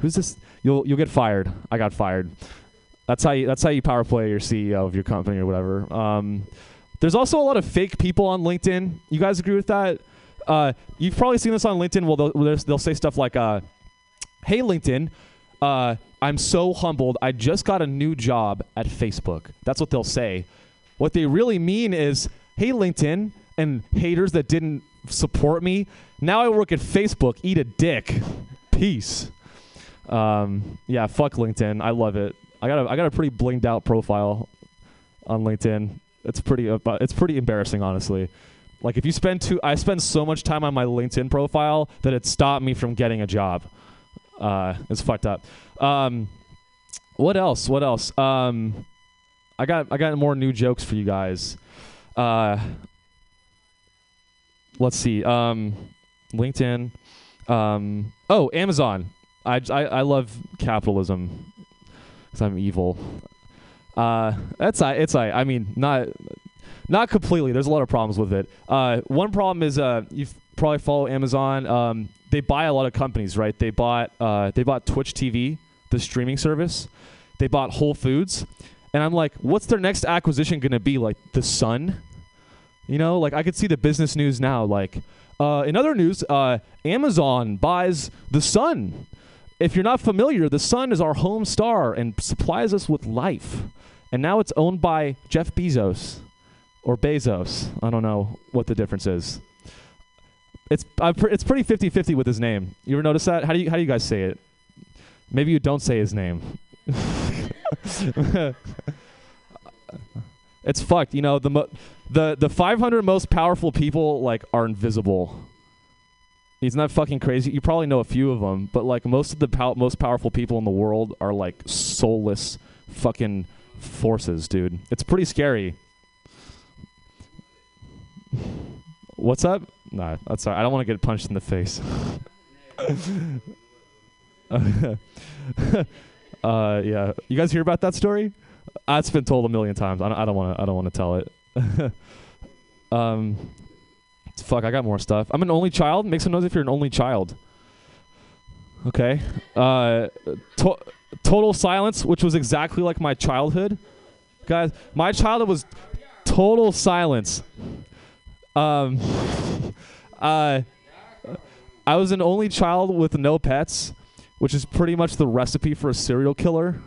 who's this? You'll you'll get fired. I got fired. That's how you that's how you power your CEO of your company or whatever. Um there's also a lot of fake people on LinkedIn. You guys agree with that? Uh you've probably seen this on LinkedIn. Well they'll they'll, they'll say stuff like uh hey LinkedIn uh I'm so humbled I just got a new job at Facebook that's what they'll say what they really mean is, hey, LinkedIn and haters that didn't support me, now I work at Facebook. Eat a dick. Peace. Um, yeah, fuck LinkedIn. I love it. I got a, I got a pretty blinged out profile on LinkedIn. It's pretty uh, it's pretty embarrassing, honestly. Like if you spend too, I spend so much time on my LinkedIn profile that it stopped me from getting a job. Uh, it's fucked up. Um, what else? What else? Um, I got I got more new jokes for you guys. Uh, let's see. Um, LinkedIn. Um, oh, Amazon. I, I, I love capitalism because I'm evil. Uh, that's I. It's I. I mean, not not completely. There's a lot of problems with it. Uh, one problem is uh, you probably follow Amazon. Um, they buy a lot of companies, right? They bought uh, they bought Twitch TV, the streaming service. they bought Whole Foods, and I'm like, what's their next acquisition gonna be? Like the Sun, you know? Like I could see the business news now. Like uh, in other news, uh, Amazon buys the Sun. If you're not familiar, the Sun is our home star and supplies us with life, and now it's owned by Jeff Bezos or Bezos. I don't know what the difference is. It's pr- it's pretty 50-50 with his name. You ever notice that? How do you how do you guys say it? Maybe you don't say his name. (laughs) it's fucked. You know the mo- the the 500 most powerful people like are invisible. He's not fucking crazy? You probably know a few of them, but like most of the pow- most powerful people in the world are like soulless fucking forces, dude. It's pretty scary. What's up? Nah, that's right. I don't want to get punched in the face. (laughs) uh, yeah. You guys hear about that story? It's been told a million times. I don't want to. I don't want to tell it. (laughs) um, fuck. I got more stuff. I'm an only child. Make some noise if you're an only child. Okay. Uh, to- total silence, which was exactly like my childhood. Guys, my childhood was total silence. Um, (laughs) uh, I was an only child with no pets, which is pretty much the recipe for a serial killer.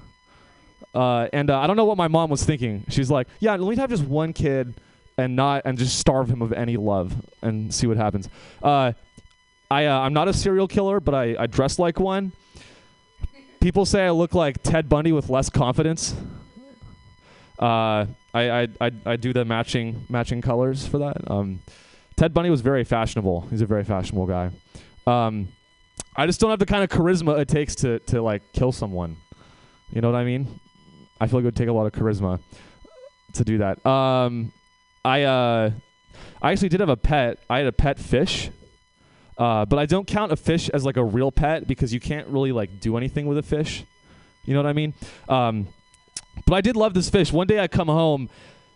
Uh, and uh, I don't know what my mom was thinking. She's like, "Yeah, let me have just one kid, and not and just starve him of any love and see what happens." Uh, I uh, I'm not a serial killer, but I I dress like one. People say I look like Ted Bundy with less confidence. Uh, I, I, I, I do the matching matching colors for that. Um, Ted Bundy was very fashionable. He's a very fashionable guy. Um, I just don't have the kind of charisma it takes to to like kill someone. You know what I mean? I feel like it would take a lot of charisma to do that. Um, I uh, I actually did have a pet. I had a pet fish. Uh, but I don't count a fish as like a real pet because you can't really like do anything with a fish. You know what I mean? Um, but I did love this fish. One day I come home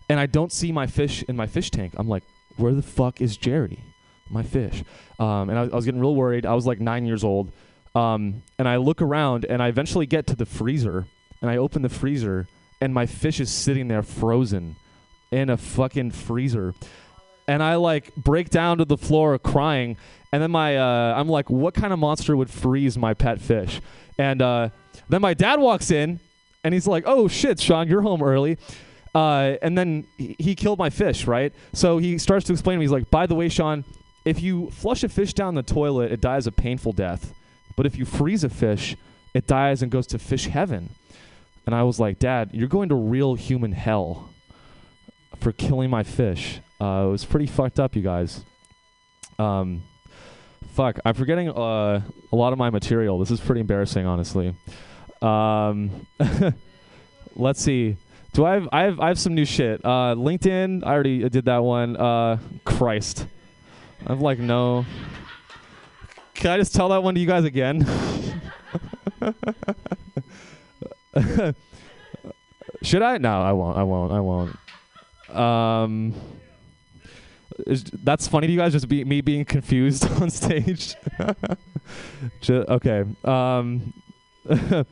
and I don't see my fish in my fish tank. I'm like, where the fuck is Jerry, my fish? Um, and I, I was getting real worried. I was like nine years old. Um, and I look around and I eventually get to the freezer and I open the freezer and my fish is sitting there frozen in a fucking freezer. And I like break down to the floor crying. And then my, uh, I'm like, what kind of monster would freeze my pet fish? And uh, then my dad walks in and he's like, "Oh shit, Sean, you're home early." Uh, and then he, killed my fish, right? So he starts to explain to me. He's like, "By the way, Sean, if you flush a fish down the toilet, it dies a painful death. But if you freeze a fish, it dies and goes to fish heaven." And I was like, "Dad, you're going to real human hell for killing my fish." Uh, it was pretty fucked up, you guys. Um, fuck, I'm forgetting uh, a lot of my material. This is pretty embarrassing, honestly. Um, (laughs) let's see. Do I have I have I have some new shit. Uh, LinkedIn. I already did that one. Uh, Christ. I'm like no. Can I just tell that one to you guys again? (laughs) Should I? No, I won't. I won't. I won't. Um, is, that's funny to you guys. Just be, me being confused (laughs) on stage. Okay. Um. (laughs)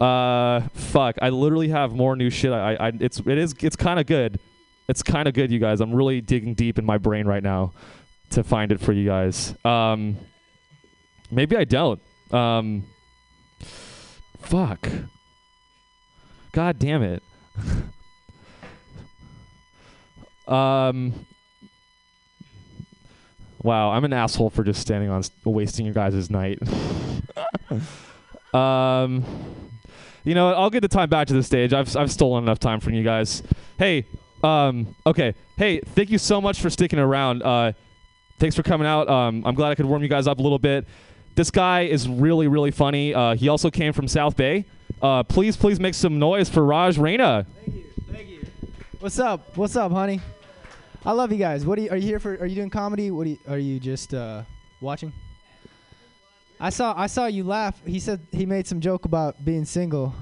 uh, fuck. I literally have more new shit. I, I, it's, it is, it's kind of good. It's kind of good, you guys. I'm really digging deep in my brain right now to find it for you guys. Um, maybe I don't. Um, fuck. God damn it. (laughs) um. Wow, I'm an asshole for just standing on, s- wasting your guys' night. (laughs) Um, you know, I'll get the time back to the stage. I've I've stolen enough time from you guys. Hey, um, okay. Hey, thank you so much for sticking around. Uh, thanks for coming out. Um, I'm glad I could warm you guys up a little bit. This guy is really really funny. Uh, he also came from South Bay. Uh, please please make some noise for Raj Raina. Thank you. Thank you. What's up? What's up, honey? I love you guys. What are you, are you here for? Are you doing comedy? What are you, are you just uh, watching? I saw I saw you laugh. He said he made some joke about being single.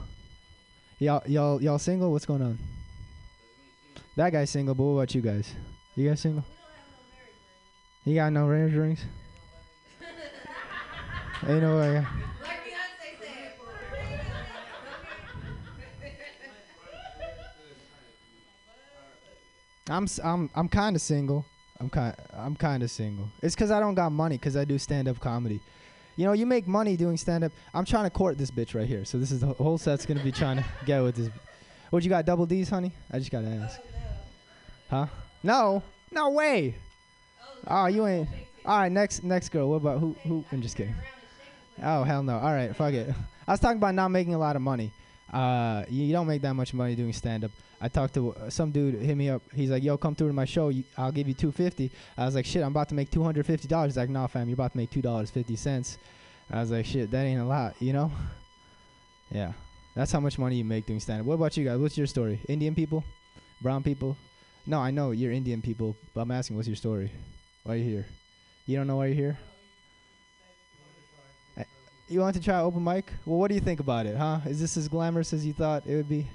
Y'all y'all y'all single? What's going on? That guy's single, but what about you guys? You guys single? You got no range rings? Ain't no way. I'm I'm I'm kind of single. I'm kind I'm kind of single. It's cuz I don't got money cuz I do stand-up comedy. You know, you make money doing stand-up. I'm trying to court this bitch right here. So this is the whole set's to be trying to (laughs) get with this. What you got double D's, honey? I just got to ask. Huh? No. No way. Oh, you ain't. (laughs) All right, next next girl. What about who who I'm just kidding. Oh, hell no. All right, fuck it. (laughs) I was talking about not making a lot of money. Uh, you, you don't make that much money doing stand up. I talked to some dude, hit me up. He's like, "Yo, come through to my show. I'll give you 250." I was like, "Shit, I'm about to make $250." He's like, "Nah, fam, you're about to make $2.50." cents." I was like, "Shit, that ain't a lot, you know?" (laughs) Yeah. That's how much money you make doing stand up. What about you guys? What's your story? Indian people? Brown people? No, I know you're Indian people, but I'm asking what's your story? Why are you here? You don't know why you're here? Uh, You want to try open mic? Well, what do you think about it, huh? Is this as glamorous as you thought it would be?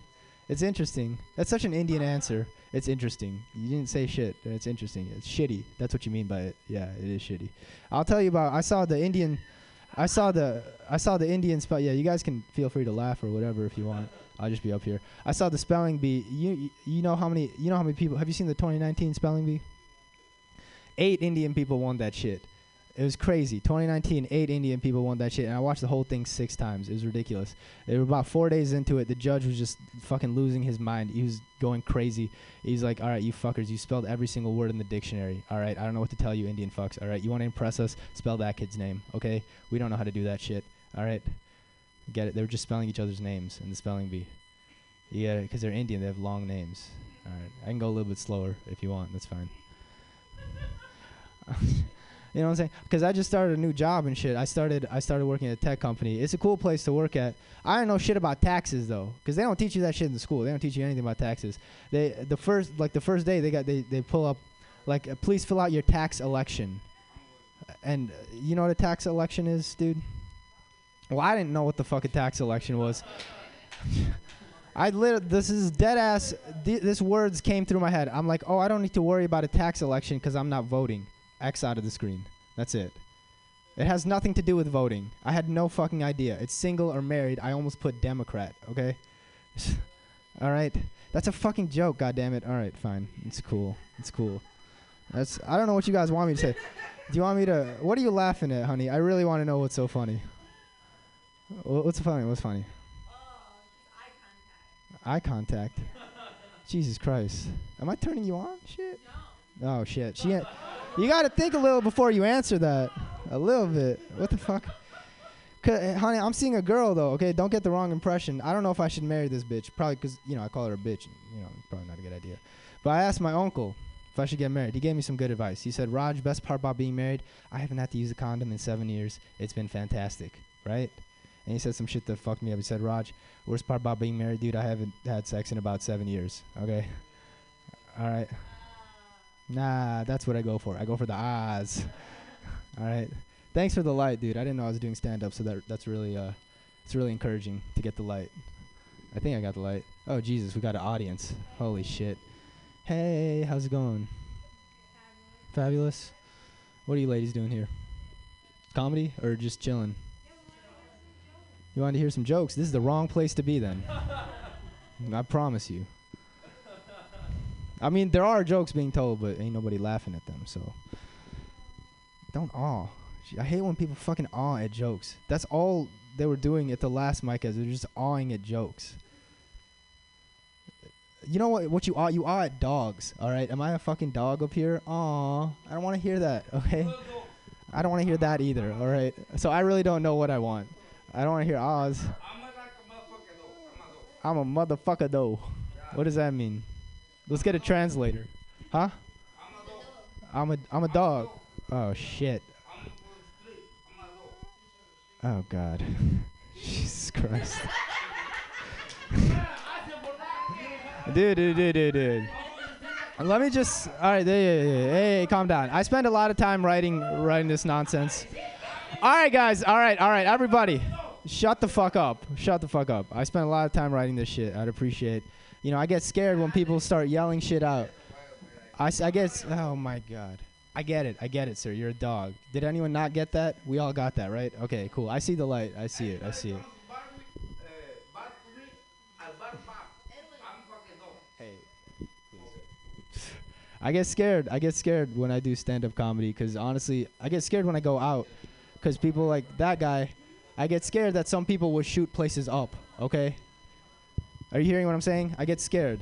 It's interesting. That's such an Indian answer. It's interesting. You didn't say shit. It's interesting. It's shitty. That's what you mean by it. Yeah, it is shitty. I'll tell you about. I saw the Indian. I saw the. I saw the Indian spell. Yeah, you guys can feel free to laugh or whatever if you want. I'll just be up here. I saw the spelling bee. You you- know how many you know how many people have you seen the 2019 spelling bee? Eight Indian people won that shit. It was crazy. 2019, eight Indian people won that shit, and I watched the whole thing six times. It was ridiculous. They were about four days into it. The judge was just fucking losing his mind. He was going crazy. He's like, "All right, you fuckers, you spelled every single word in the dictionary. All right, I don't know what to tell you, Indian fucks. All right, you want to impress us? Spell that kid's name, okay? We don't know how to do that shit. All right, get it? They were just spelling each other's names in the spelling bee. Yeah, because they're Indian. They have long names. All right, I can go a little bit slower if you want. That's fine. (laughs) you know what I'm saying? Because I just started a new job and shit. I started I started working at a tech company. It's a cool place to work at. I don't know shit about taxes though, because they don't teach you that shit in the school. They don't teach you anything about taxes. They the first like the first day they got they they pull up like uh, please fill out your tax election. And uh, you know what a tax election is, dude? Well, I didn't know what the fuck a tax election was. (laughs) I lit. This is dead ass. Th- this words came through my head. I'm like, oh, I don't need to worry about a tax election because I'm not voting. X out of the screen. That's it. It has nothing to do with voting. I had no fucking idea. It's single or married. I almost put Democrat. Okay. (laughs) All right. That's a fucking joke. God damn it. All right. Fine. It's cool. It's cool. That's. I don't know what you guys want me to say. Do you want me to? What are you laughing at, honey? I really want to know what's so funny. Wha- What's funny? What's funny? Oh, eye contact. (laughs) Jesus Christ. Am I turning you on? Shit. Oh shit. She. a- You got to think a little before you answer that. A little bit. What the fuck? uh, honey, I'm seeing a girl though. Okay, don't get the wrong impression. I don't know if I should marry this bitch. Probably because you know I call her a bitch. You know, probably not a good idea. But I asked my uncle if I should get married. He gave me some good advice. He said, "Raj, best part about being married, I haven't had to use a condom in seven years. It's been fantastic, right?" And he said some shit that fucked me up. He said, "Raj, worst part about being married, dude, I haven't had sex in about seven years. Okay, all right." Nah, that's what I go for. I go for the ahs. (laughs) All right. Thanks for the light, dude. I didn't know I was doing stand up, so that that's really uh it's really encouraging to get the light. I think I got the light. Oh Jesus, we got an audience. Holy shit. Hey, how's it going? Fabulous. What are you ladies doing here? Comedy or just chilling? You want to hear some jokes? This is the wrong place to be then. (laughs) I promise you. I mean, there are jokes being told, but ain't nobody laughing at them, so. Don't awe. I hate when people fucking awe at jokes. That's all they were doing at the last mic as they're just awing at jokes. You know what? What you awe? You awe at dogs. All right. Am I a fucking dog up here? Aw. I don't want to hear that. Okay. I don't want to hear that either. All right. So I really don't know what I want. I don't want to hear ahs. I'm a motherfucker though. What does that mean? Let's get a translator. Huh? I'm a I'm a dog. Oh shit. Oh god. (laughs) Jesus Christ. (laughs) dude, dude, dude, dude, dude. Let me just. All right, hey, calm down. I spend a lot of time writing, writing this nonsense. All right, guys. All right, all right, everybody. Shut the fuck up. Shut the fuck up. I spent a lot of time writing this shit. I'd appreciate. You know, I get scared when people start yelling shit out. I, I guess. Oh my god. I get it. I get it, sir. You're a dog. Did anyone not get that? We all got that, right? Okay, cool. I see the light. I see it. I see it. I get scared. I get scared when I do stand-up comedy because honestly, I get scared when I go out because people like that guy. I get scared that some people will shoot places up. Okay. Are you hearing what I'm saying? I get scared.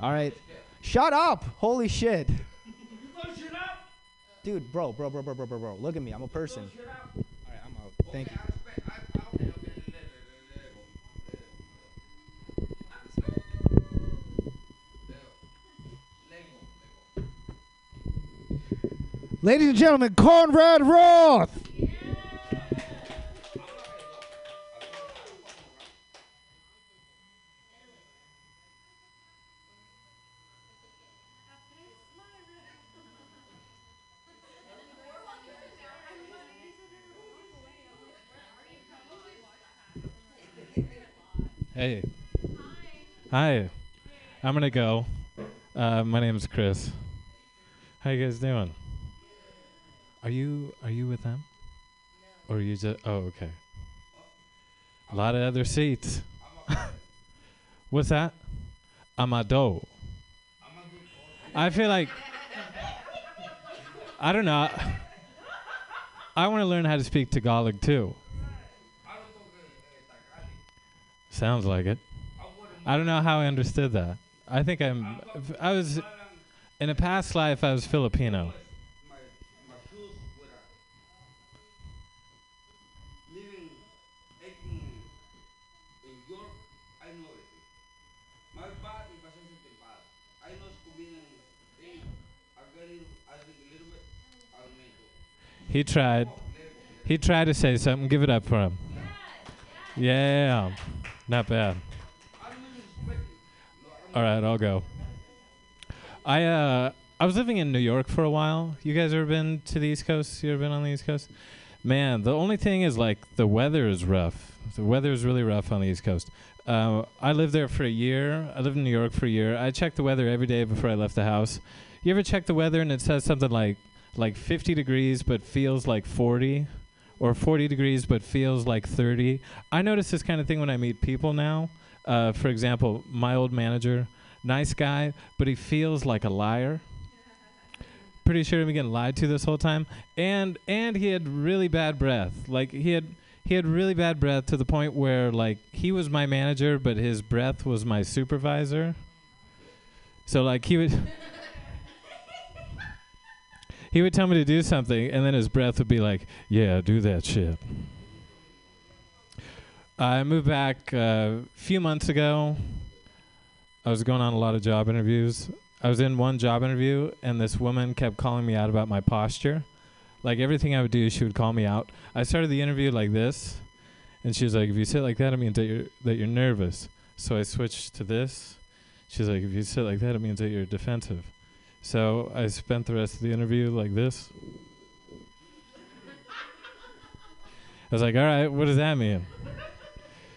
All right. Shut up! Holy shit. Dude, bro, bro, bro, bro, bro, bro, bro. Look at me. I'm a person. All right, I'm out. Thank you. Ladies and gentlemen, Conrad Roth. Hey. Hi. I'm gonna go. Uh, my name's Chris. How you guys doing? Are you are you with them? Or are you just oh okay. A lot of other seats. (laughs) What's that? Amado. I feel like I don't know. I want to learn how to speak Tagalog too. Sounds like it. I don't know how I understood that. I think I'm. I was. In a past life, I was Filipino. He tried. He tried to say something. Give it up for him. Yeah, not bad. All right, I'll go. I uh, I was living in New York for a while. You guys ever been to the East Coast? You ever been on the East Coast? Man, the only thing is like the weather is rough. The weather is really rough on the East Coast. Uh, I lived there for a year. I lived in New York for a year. I checked the weather every day before I left the house. You ever check the weather and it says something like like 50 degrees but feels like 40 or 40 degrees but feels like 30? I notice this kind of thing when I meet people now. Uh, for example, my old manager, nice guy, but he feels like a liar. Pretty sure I'm getting lied to this whole time, and and he had really bad breath. Like he had he had really bad breath to the point where like he was my manager, but his breath was my supervisor. So like he would. (laughs) He would tell me to do something, and then his breath would be like, "Yeah, do that shit." I moved back a few months ago. I was going on a lot of job interviews. I was in one job interview, and this woman kept calling me out about my posture. Like everything I would do, she would call me out. I started the interview like this, and she was like, "If you sit like that, it means that you're that you're nervous." So I switched to this. She's like, "If you sit like that, it means that you're defensive." So I spent the rest of the interview like this. I was like, "All right, what does that mean?"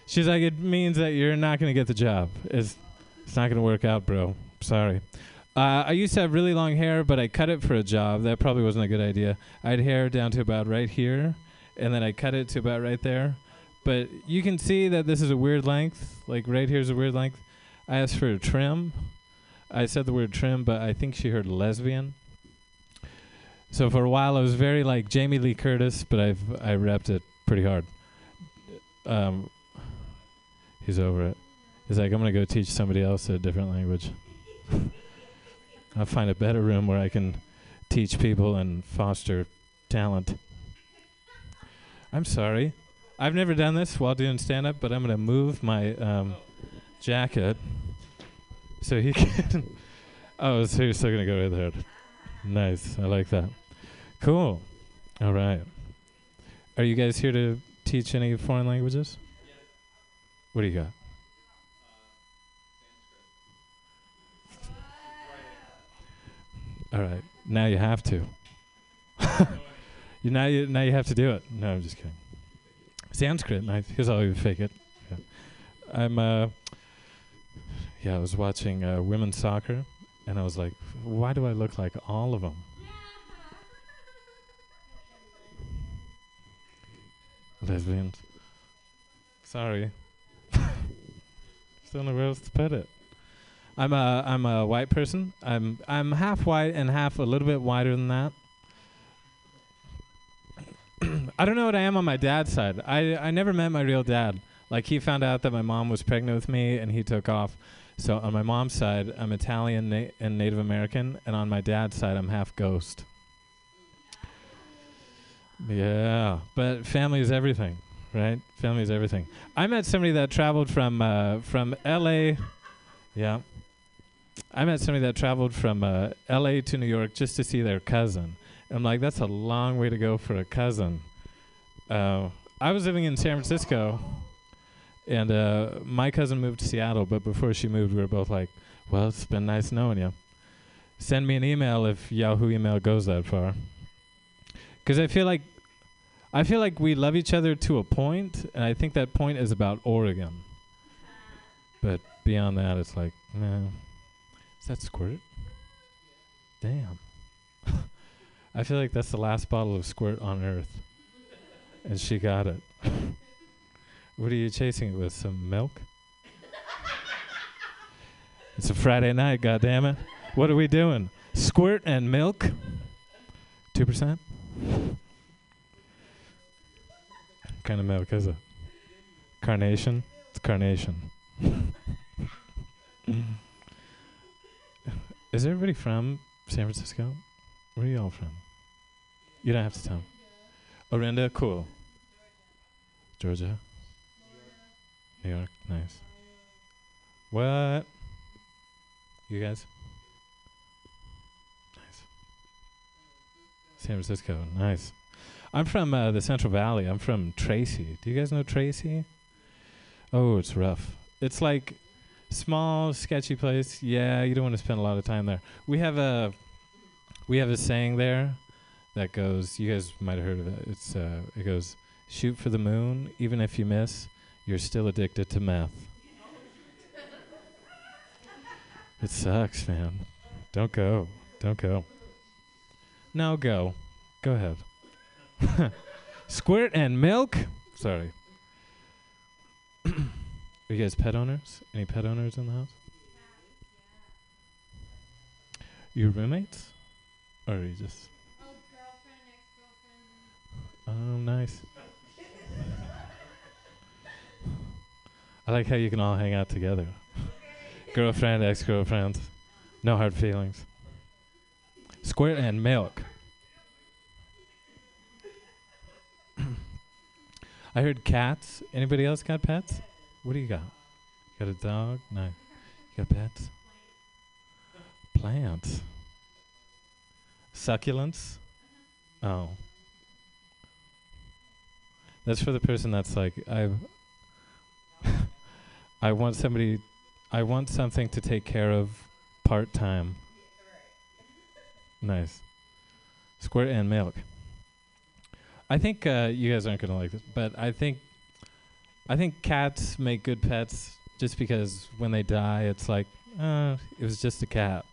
She's like, "It means that you're not going to get the job. It's it's not going to work out, bro. Sorry." Uh, I used to have really long hair, but I cut it for a job. That probably wasn't a good idea. I had hair down to about right here, and then I cut it to about right there. But you can see that this is a weird length. Like right here is a weird length. I asked for a trim. I said the word trim, but I think she heard lesbian. So for a while, I was very like Jamie Lee Curtis, but I've I repped it pretty hard. Um, he's over it. He's like, I'm gonna go teach somebody else a different language. (laughs) I'll find a better room where I can teach people and foster talent. I'm sorry. I've never done this while doing stand up, but I'm going to move my um, jacket so he (laughs) can. oh, so you're still going to go right there. Nice. I like that. Cool. All right. Are you guys here to teach any foreign languages? What do you got? All right. Now you have to. (laughs) you now you now you have to do it. No, I'm just kidding. Sanskrit, nice. Here's how you fake it. Yeah. I'm uh yeah, I was watching uh, women's soccer and I was like, why do I look like all of them? Lesbians. Sorry. (laughs) Still don't know where else to put it. I'm a I'm a white person. I'm I'm half white and half a little bit whiter than that. (clears throat) I don't know what I am on my dad's side. I I never met my real dad. Like he found out that my mom was pregnant with me and he took off. So on my mom's side, I'm Italian na- and Native American, and on my dad's side, I'm half ghost. Yeah, but family is everything, right? Family is everything. I met somebody that traveled from uh, from L.A. Yeah, I met somebody that traveled from uh, L.A. to New York just to see their cousin. I'm like, that's a long way to go for a cousin. Uh, I was living in San Francisco, and uh, my cousin moved to Seattle. But before she moved, we were both like, "Well, it's been nice knowing you. Send me an email if Yahoo email goes that far." Because I feel like, I feel like we love each other to a point, and I think that point is about Oregon. But beyond that, it's like, man, is that squirt? Damn. (laughs) I feel like that's the last bottle of squirt on Earth, and she got it. (laughs) what are you chasing it with? Some milk? it's a Friday night, goddammit. What are we doing? Squirt and milk? Two percent? kind of milk is it? Carnation? It's carnation. is everybody from San Francisco? Where are you all from? You don't have to tell. Orinda, cool. Georgia? New York, nice. What? You guys? Nice. San Francisco, nice. I'm from uh, the Central Valley. I'm from Tracy. Do you guys know Tracy? Oh, it's rough. It's like small, sketchy place. Yeah, you don't want to spend a lot of time there. We have a we have a saying there that goes. You guys might have heard of it. It's uh, it goes, "Shoot for the moon, even if you miss, you're still addicted to meth." it sucks, man. Don't go. Don't go. Now go. Go ahead. (laughs) Squirt and milk. Sorry. (clears throat) Are you guys pet owners? Any pet owners in the house? Your roommates? Or are you just. Oh, oh nice. I like how you can all hang out together. Girlfriend, ex girlfriend. No hard feelings. Squirt and milk. I heard cats. Anybody else got pets? What do you got? You got a dog? No. You got pets? Plants. Succulents? Oh. That's for the person that's like I I want somebody I want something to take care of part time. Nice. Squirt and milk. I think uh, you guys aren't gonna like this, but I think I think cats make good pets just because when they die, it's like, uh, it was just a cat.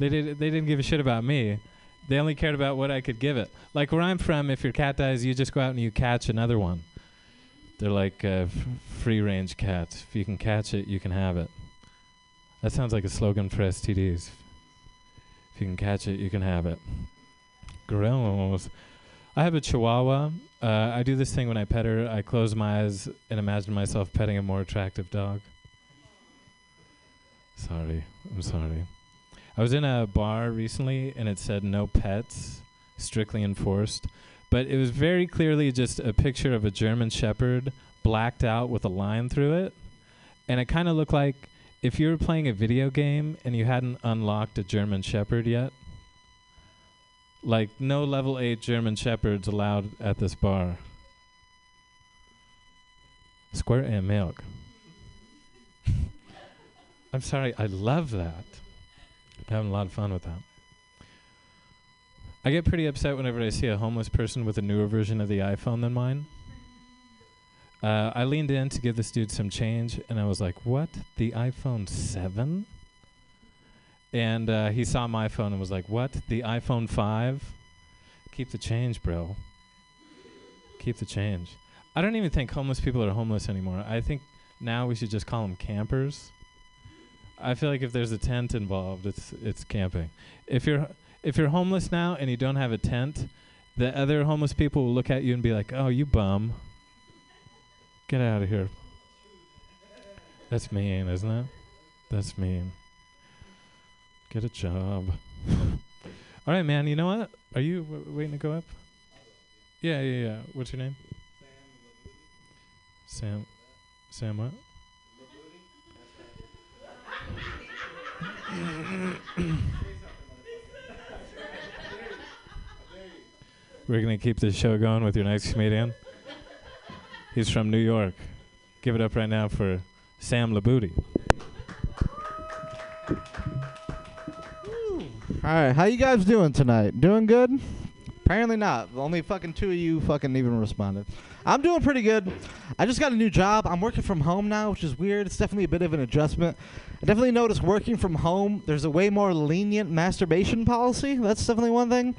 They did. They didn't give a shit about me. They only cared about what I could give it. Like where I'm from, if your cat dies, you just go out and you catch another one. They're like uh, f- free range cats. If you can catch it, you can have it. That sounds like a slogan for STDs. If you can catch it, you can have it. Gross. I have a chihuahua. Uh, I do this thing when I pet her. I close my eyes and imagine myself petting a more attractive dog. Sorry. I'm sorry. I was in a bar recently and it said no pets, strictly enforced. But it was very clearly just a picture of a German Shepherd blacked out with a line through it. And it kind of looked like if you were playing a video game and you hadn't unlocked a German Shepherd yet. Like, no level 8 German Shepherds allowed at this bar. Squirt and milk. (laughs) I'm sorry, I love that. I'm having a lot of fun with that. I get pretty upset whenever I see a homeless person with a newer version of the iPhone than mine. Uh, I leaned in to give this dude some change, and I was like, "What? The iPhone 7?" And uh, he saw my phone and was like, "What? The iPhone 5?" Keep the change, bro. Keep the change. I don't even think homeless people are homeless anymore. I think now we should just call them campers. I feel like if there's a tent involved, it's it's camping. If you're if you're homeless now and you don't have a tent, the other homeless people will look at you and be like, "Oh, you bum. Get out of here." That's mean, isn't it? That's mean. Get a job. (laughs) All right, man. You know what? Are you w- waiting to go up? Yeah, yeah, yeah. What's your name? Sam. Sam what? (laughs) We're gonna keep this show going with your next comedian. He's from New York. Give it up right now for Sam Labooty. All right, how you guys doing tonight? Doing good? Apparently not. Only fucking two of you fucking even responded. I'm doing pretty good. I just got a new job. I'm working from home now, which is weird. It's definitely a bit of an adjustment. I definitely noticed working from home, there's a way more lenient masturbation policy. That's definitely one thing.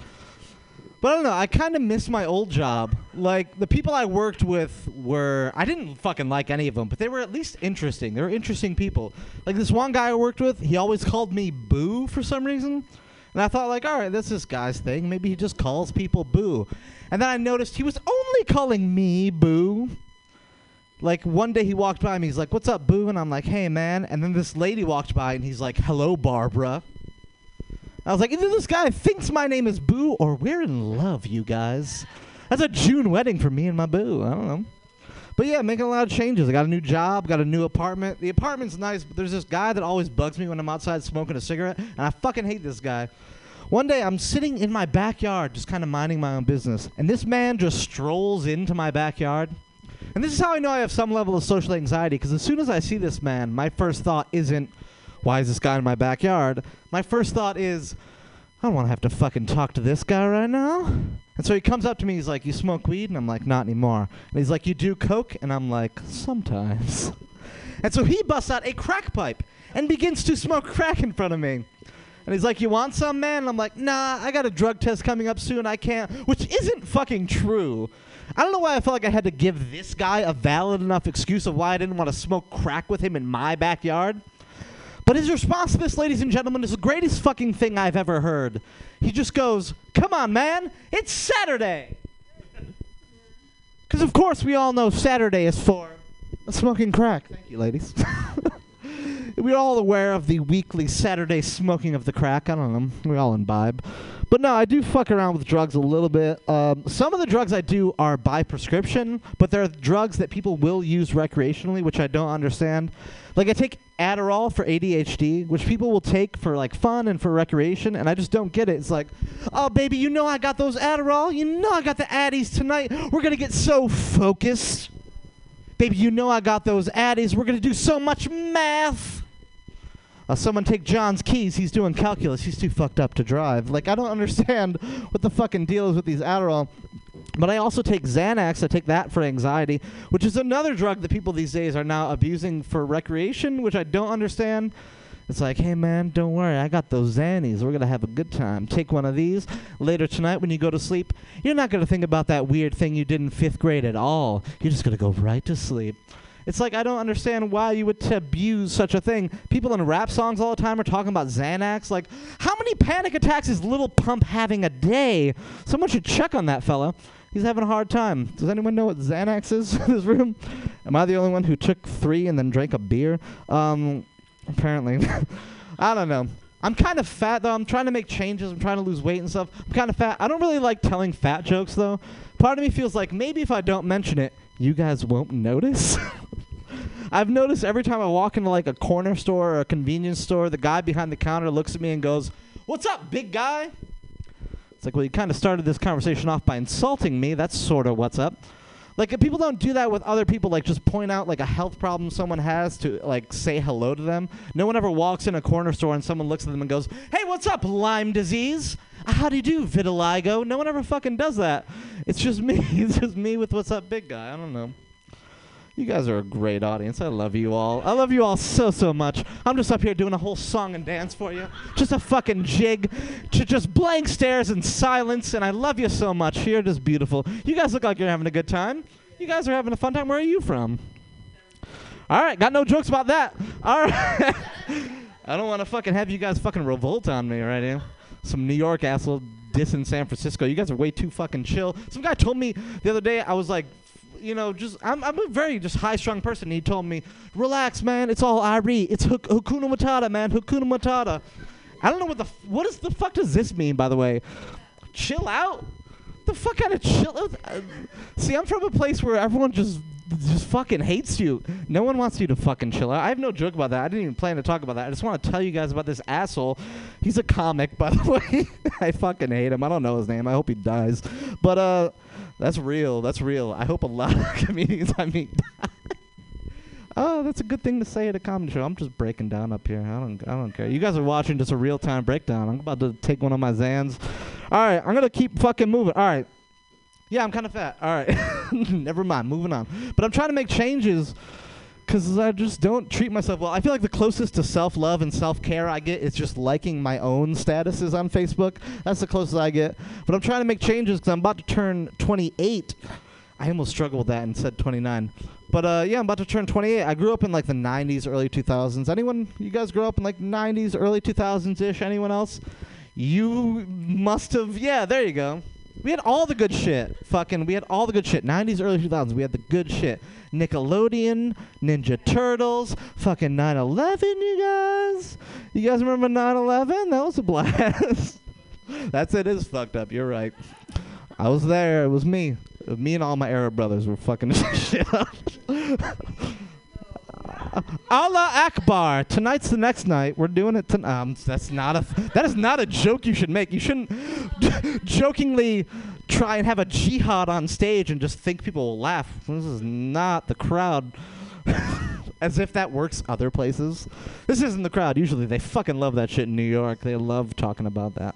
But I don't know. I kind of miss my old job. Like the people I worked with were I didn't fucking like any of them, but they were at least interesting. They were interesting people. Like this one guy I worked with, he always called me Boo for some reason. And I thought like, all right, that's this guy's thing. Maybe he just calls people Boo. And then I noticed he was only calling me Boo. Like one day he walked by me, he's like, "What's up, Boo?" And I'm like, "Hey, man." And then this lady walked by and he's like, "Hello, Barbara." I was like, either this guy thinks my name is Boo or we're in love, you guys. That's a June wedding for me and my Boo. I don't know. But yeah, making a lot of changes. I got a new job, got a new apartment. The apartment's nice, but there's this guy that always bugs me when I'm outside smoking a cigarette, and I fucking hate this guy. One day I'm sitting in my backyard just kind of minding my own business, and this man just strolls into my backyard. And this is how I know I have some level of social anxiety because as soon as I see this man, my first thought isn't, why is this guy in my backyard? My first thought is, I don't want to have to fucking talk to this guy right now. And so he comes up to me, he's like, You smoke weed? And I'm like, Not anymore. And he's like, You do coke? And I'm like, Sometimes. And so he busts out a crack pipe and begins to smoke crack in front of me. And he's like, You want some, man? And I'm like, Nah, I got a drug test coming up soon. I can't. Which isn't fucking true. I don't know why I felt like I had to give this guy a valid enough excuse of why I didn't want to smoke crack with him in my backyard. But his response to this, ladies and gentlemen, is the greatest fucking thing I've ever heard. He just goes, Come on, man, it's Saturday. (laughs) Because, of course, we all know Saturday is for smoking crack. Thank you, ladies. (laughs) We're all aware of the weekly Saturday smoking of the crack. I don't know. We all imbibe. But no, I do fuck around with drugs a little bit. Um, some of the drugs I do are by prescription, but there are drugs that people will use recreationally, which I don't understand. Like I take Adderall for ADHD, which people will take for like fun and for recreation, and I just don't get it. It's like, oh baby, you know I got those Adderall. You know I got the Addies tonight. We're gonna get so focused. Baby, you know I got those Addies. We're gonna do so much math. Uh, someone take John's keys. He's doing calculus. He's too fucked up to drive. Like, I don't understand (laughs) what the fucking deal is with these Adderall. But I also take Xanax. I take that for anxiety, which is another drug that people these days are now abusing for recreation, which I don't understand. It's like, hey man, don't worry, I got those Xannies. We're gonna have a good time. Take one of these later tonight when you go to sleep. You're not gonna think about that weird thing you did in fifth grade at all. You're just gonna go right to sleep. It's like I don't understand why you would t- abuse such a thing. People in rap songs all the time are talking about Xanax. Like, how many panic attacks is Lil Pump having a day? Someone should check on that fella. He's having a hard time. Does anyone know what Xanax is (laughs) in this room? Am I the only one who took three and then drank a beer? Um, apparently. (laughs) I don't know. I'm kind of fat though. I'm trying to make changes. I'm trying to lose weight and stuff. I'm kind of fat. I don't really like telling fat jokes though. Part of me feels like maybe if I don't mention it, you guys won't notice. (laughs) I've noticed every time I walk into like a corner store or a convenience store, the guy behind the counter looks at me and goes, "What's up, big guy?" It's like, well, you kind of started this conversation off by insulting me. That's sort of what's up. Like, if people don't do that with other people, like just point out like a health problem someone has to like say hello to them. No one ever walks in a corner store and someone looks at them and goes, "Hey, what's up, Lyme disease? How do you do, vitiligo?" No one ever fucking does that. It's just me. (laughs) it's just me with "What's up, big guy?" I don't know. You guys are a great audience. I love you all. I love you all so, so much. I'm just up here doing a whole song and dance for you. Just a fucking jig. J- just blank stares and silence. And I love you so much. You're just beautiful. You guys look like you're having a good time. You guys are having a fun time. Where are you from? All right. Got no jokes about that. All right. (laughs) I don't want to fucking have you guys fucking revolt on me right now. Some New York asshole dissing San Francisco. You guys are way too fucking chill. Some guy told me the other day, I was like, you know, just I'm, I'm a very just high strung person. He told me, relax, man. It's all Irie. It's Huk- Hakuna Matata, man. Hakuna Matata. I don't know what the f- what is the fuck does this mean, by the way? Chill out. The fuck kind of chill out? Uh, See, I'm from a place where everyone just just fucking hates you. No one wants you to fucking chill out. I have no joke about that. I didn't even plan to talk about that. I just want to tell you guys about this asshole. He's a comic, (laughs) by the way. I fucking hate him. I don't know his name. I hope he dies. But uh, that's real. That's real. I hope a lot of (laughs) comedians I die. (laughs) Oh, that's a good thing to say at a comedy show. I'm just breaking down up here. I don't, I don't care. You guys are watching just a real time breakdown. I'm about to take one of my Zans. All right, I'm gonna keep fucking moving. All right. Yeah, I'm kind of fat. All right. (laughs) Never mind. Moving on. But I'm trying to make changes because I just don't treat myself well. I feel like the closest to self love and self care I get is just liking my own statuses on Facebook. That's the closest I get. But I'm trying to make changes because I'm about to turn 28. I almost struggled with that and said 29. But uh, yeah, I'm about to turn 28. I grew up in like the 90s, early 2000s. Anyone? You guys grew up in like 90s, early 2000s ish? Anyone else? You must have. Yeah, there you go. We had all the good shit. Fucking, we had all the good shit. 90s, early 2000s, we had the good shit. Nickelodeon, Ninja Turtles, fucking 9 11, you guys. You guys remember 9 11? That was a blast. (laughs) That's it, is fucked up. You're right. I was there. It was me. Me and all my Arab brothers were fucking (laughs) shit up. (laughs) Allah Akbar. Tonight's the next night. We're doing it tonight. Um, that's not a. That is not a joke you should make. You shouldn't (laughs) jokingly try and have a jihad on stage and just think people will laugh. This is not the crowd. (laughs) As if that works other places. This isn't the crowd. Usually they fucking love that shit in New York. They love talking about that.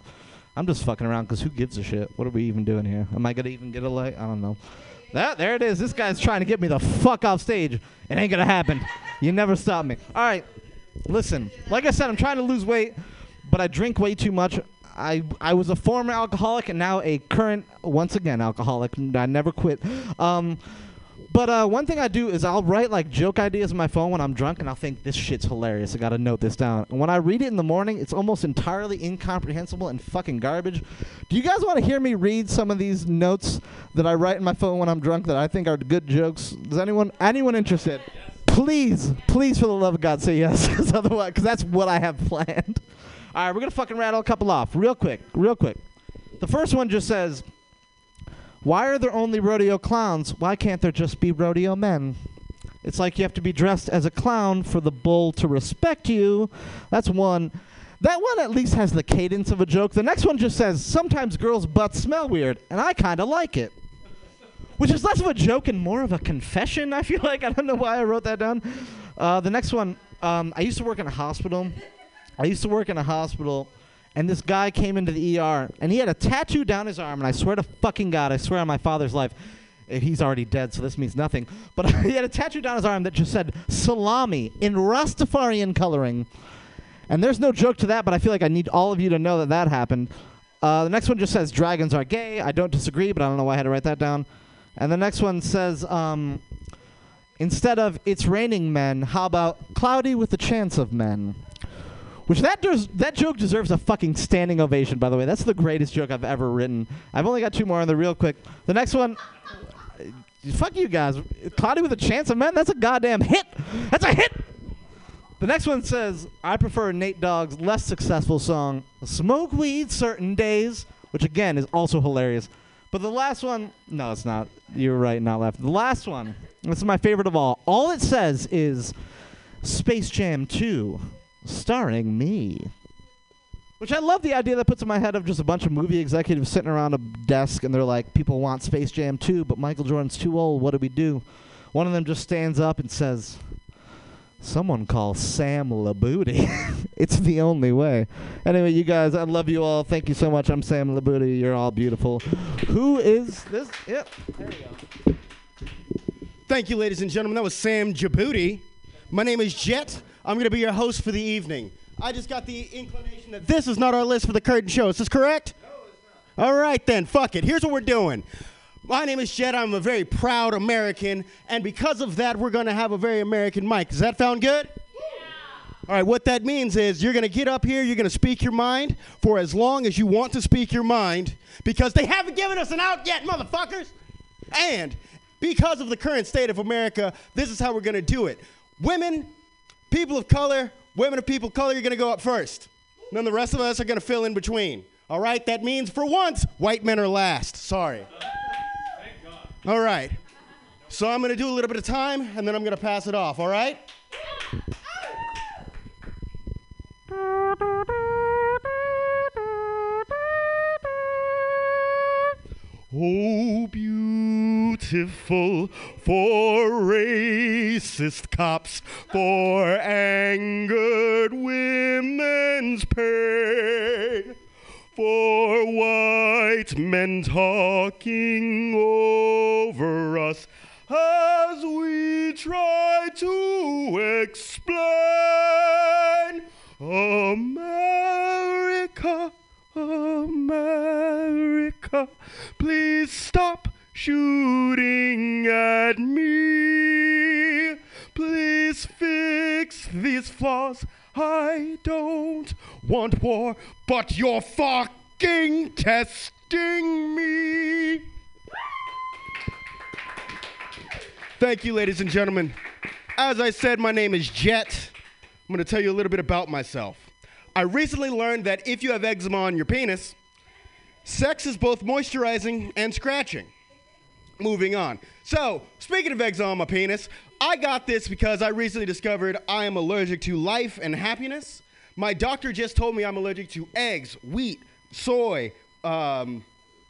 I'm just fucking around because who gives a shit? What are we even doing here? Am I gonna even get a light? I don't know. That there it is. This guy's trying to get me the fuck off stage. It ain't gonna happen. You never stop me. All right. Listen, like I said, I'm trying to lose weight, but I drink way too much. I I was a former alcoholic and now a current, once again, alcoholic. I never quit. Um, but uh, one thing I do is I'll write like joke ideas on my phone when I'm drunk, and I'll think this shit's hilarious. I gotta note this down. And when I read it in the morning, it's almost entirely incomprehensible and fucking garbage. Do you guys want to hear me read some of these notes that I write in my phone when I'm drunk that I think are good jokes? Is anyone anyone interested? Please, please, for the love of God, say yes, (laughs) because otherwise, because that's what I have (laughs) planned. All right, we're gonna fucking rattle a couple off real quick, real quick. The first one just says. Why are there only rodeo clowns? Why can't there just be rodeo men? It's like you have to be dressed as a clown for the bull to respect you. That's one. That one at least has the cadence of a joke. The next one just says, sometimes girls' butts smell weird, and I kind of like it. Which is less of a joke and more of a confession, I feel like. I don't know why I wrote that down. Uh, the next one, um, I used to work in a hospital. I used to work in a hospital, and this guy came into the ER, and he had a tattoo down his arm, and I swear to fucking God, I swear on my father's life, eh, he's already dead, so this means nothing. (laughs) But he had a tattoo down his arm that just said salami in Rastafarian coloring. And there's no joke to that, but I feel like I need all of you to know that that happened. Uh, the next one just says dragons are gay. I don't disagree, but I don't know why I had to write that down. And the next one says um, instead of it's raining men, how about cloudy with a chance of men? Which that des- that joke deserves a fucking standing ovation. By the way, that's the greatest joke I've ever written. I've only got two more on the real quick. The next one, uh, fuck you guys. Cloudy with a chance of men. That's a goddamn hit. That's a hit. The next one says, I prefer Nate Dogg's less successful song, Smoke Weed Certain Days, which again is also hilarious. But the last one, no, it's not. You're right, not left. The last one, this is my favorite of all. All it says is Space Jam 2, starring me. Which I love the idea that puts in my head of just a bunch of movie executives sitting around a desk and they're like, people want Space Jam 2, but Michael Jordan's too old. What do we do? One of them just stands up and says, Someone call Sam Labooty. (laughs) it's the only way. Anyway, you guys, I love you all. Thank you so much. I'm Sam Labooty. You're all beautiful. Who is this? Yep. There you go. Thank you, ladies and gentlemen. That was Sam Djibouti. My name is Jet. I'm going to be your host for the evening. I just got the inclination that this is not our list for the curtain show. Is this correct? No, it's not. All right, then. Fuck it. Here's what we're doing. My name is Jet. I'm a very proud American. And because of that, we're going to have a very American mic. Does that sound good? Yeah. All right, what that means is you're going to get up here, you're going to speak your mind for as long as you want to speak your mind because they haven't given us an out yet, motherfuckers. And because of the current state of America, this is how we're going to do it. Women, people of color, women of people of color, you're going to go up first. And then the rest of us are going to fill in between. All right, that means for once, white men are last. Sorry. All right. So I'm going to do a little bit of time and then I'm going to pass it off, all right? Oh, beautiful for racist cops, for angered women's pain, for white men talking over us as we try to explain America. America, please stop shooting at me. Please fix these flaws. I don't want war, but you're fucking testing me. Thank you, ladies and gentlemen. As I said, my name is Jet. I'm to tell you a little bit about myself. I recently learned that if you have eczema on your penis, sex is both moisturizing and scratching. Moving on. So, speaking of eczema on my penis, I got this because I recently discovered I am allergic to life and happiness. My doctor just told me I'm allergic to eggs, wheat, soy, um,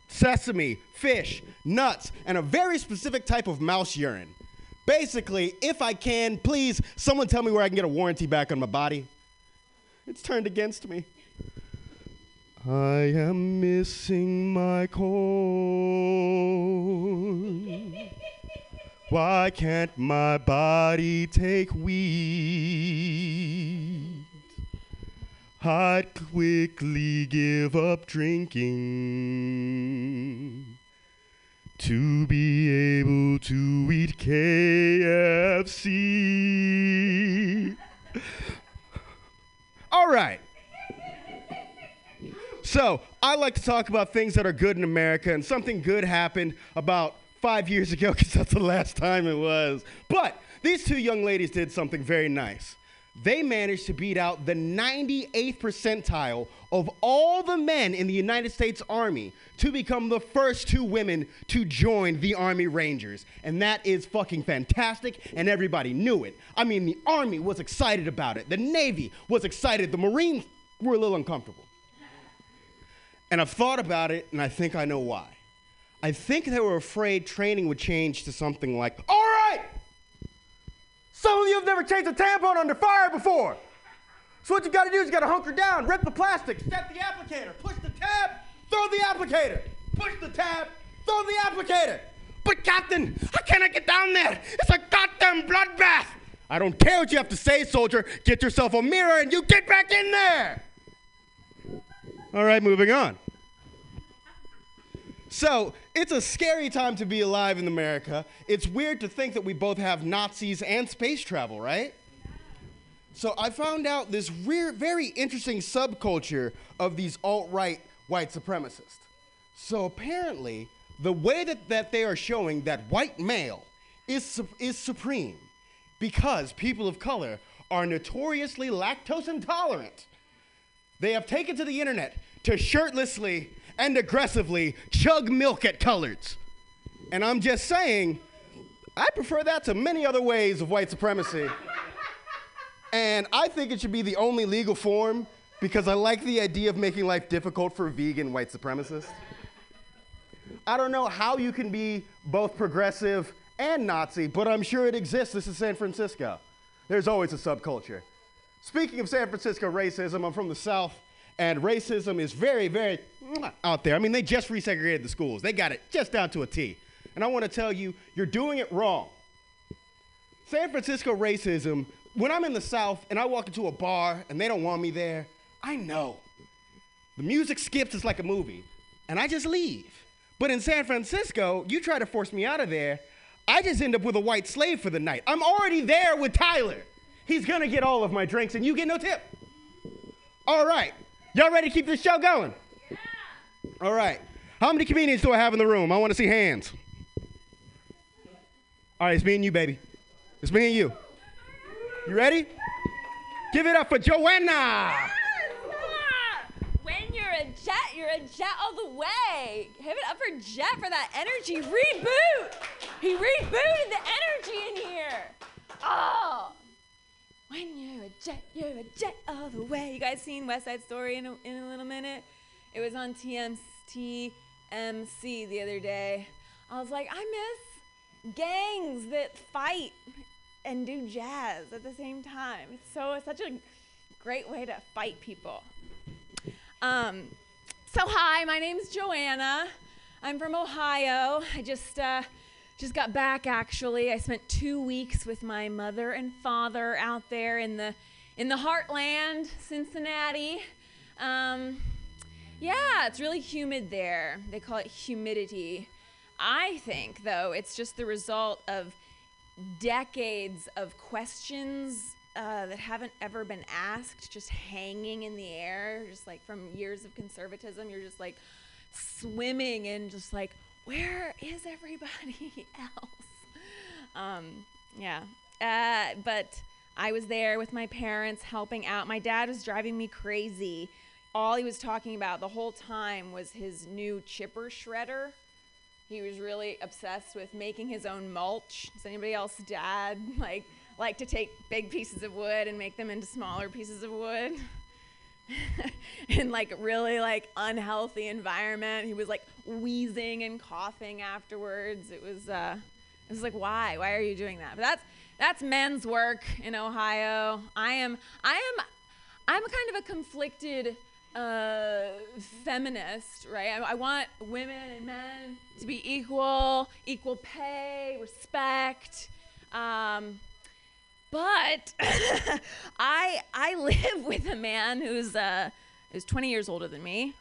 sesame, fish, nuts, and a very specific type of mouse urine. Basically, if I can, please, someone tell me where I can get a warranty back on my body. It's turned against me. I am missing my corn. Why can't my body take weed? I'd quickly give up drinking to be able to eat KFC. All right. So, I like to talk about things that are good in America, and something good happened about five years ago (laughs) because that's the last time it was. But these two young ladies did something very nice. They managed to beat out the 98th percentile of all the men in the United States Army to become the first two women to join the Army Rangers. And that is fucking fantastic, and everybody knew it. I mean, the Army was excited about it, the Navy was excited, the Marines were a little uncomfortable. And I've thought about it, and I think I know why. I think they were afraid training would change to something like, all right, some of you have never changed a tampon under fire before. So what you gotta do is you gotta hunker down, rip the plastic, set the applicator, push the tab, throw the applicator, push the tab, throw the applicator. But Captain, how can I get down there? It's a goddamn bloodbath. I don't care what you have to say, soldier. Get yourself a mirror and you get back in there. All right, moving on. So, it's a scary time to be alive in America. It's weird to think that we both have Nazis and space travel, right? So, I found out this re- very interesting subculture of these alt right white supremacists. So, apparently, the way that, that they are showing that white male is, su- is supreme because people of color are notoriously lactose intolerant. They have taken to the internet to shirtlessly and aggressively chug milk at coloreds. And I'm just saying, I prefer that to many other ways of white supremacy. and I think it should be the only legal form because I like the idea of making life difficult for vegan white supremacists. I don't know how you can be both progressive and Nazi, but I'm sure it exists. This is San Francisco. There's always a subculture. Speaking of San Francisco racism, I'm from the South, and racism is very, very out there. I mean, they just resegregated the schools, they got it just down to a T. And I want to tell you, you're doing it wrong. San Francisco racism, when I'm in the South and I walk into a bar and they don't want me there, I know. The music skips, it's like a movie, and I just leave. But in San Francisco, you try to force me out of there, I just end up with a white slave for the night. I'm already there with Tyler. He's gonna get all of my drinks and you get no tip. All right. Y'all ready to keep this show going? Yeah. All right. How many comedians do I have in the room? I want to see hands. All right, it's me and you, baby. It's me and you. You ready? Give it up for Joanna. When you're a jet, you're a jet all the way. Give it up for Jet for that energy reboot. He rebooted the energy in here. Oh. When you're a jet, you're a jet all the way. You guys seen West Side Story in a, in a little minute? It was on TMC the other day. I was like, I miss gangs that fight and do jazz at the same time. It's so it's such a great way to fight people. Um, so hi, my name's Joanna. I'm from Ohio. I just uh, just got back actually. I spent two weeks with my mother and father out there in the in the heartland, Cincinnati. Um, yeah, it's really humid there. They call it humidity. I think though it's just the result of decades of questions uh, that haven't ever been asked, just hanging in the air, just like from years of conservatism. You're just like swimming in, just like, where is everybody (laughs) else? Um, yeah. Uh, but I was there with my parents helping out. My dad was driving me crazy. All he was talking about the whole time was his new chipper shredder. He was really obsessed with making his own mulch. Does anybody else dad (laughs) like like to take big pieces of wood and make them into smaller pieces of wood? (laughs) (laughs) in like really like unhealthy environment. He was like wheezing and coughing afterwards. It was uh it was like why? Why are you doing that? But that's that's men's work in Ohio. I am I am I'm kind of a conflicted uh, feminist, right? I, I want women and men to be equal, equal pay, respect. Um, but (laughs) I I live with a man who's uh, is 20 years older than me,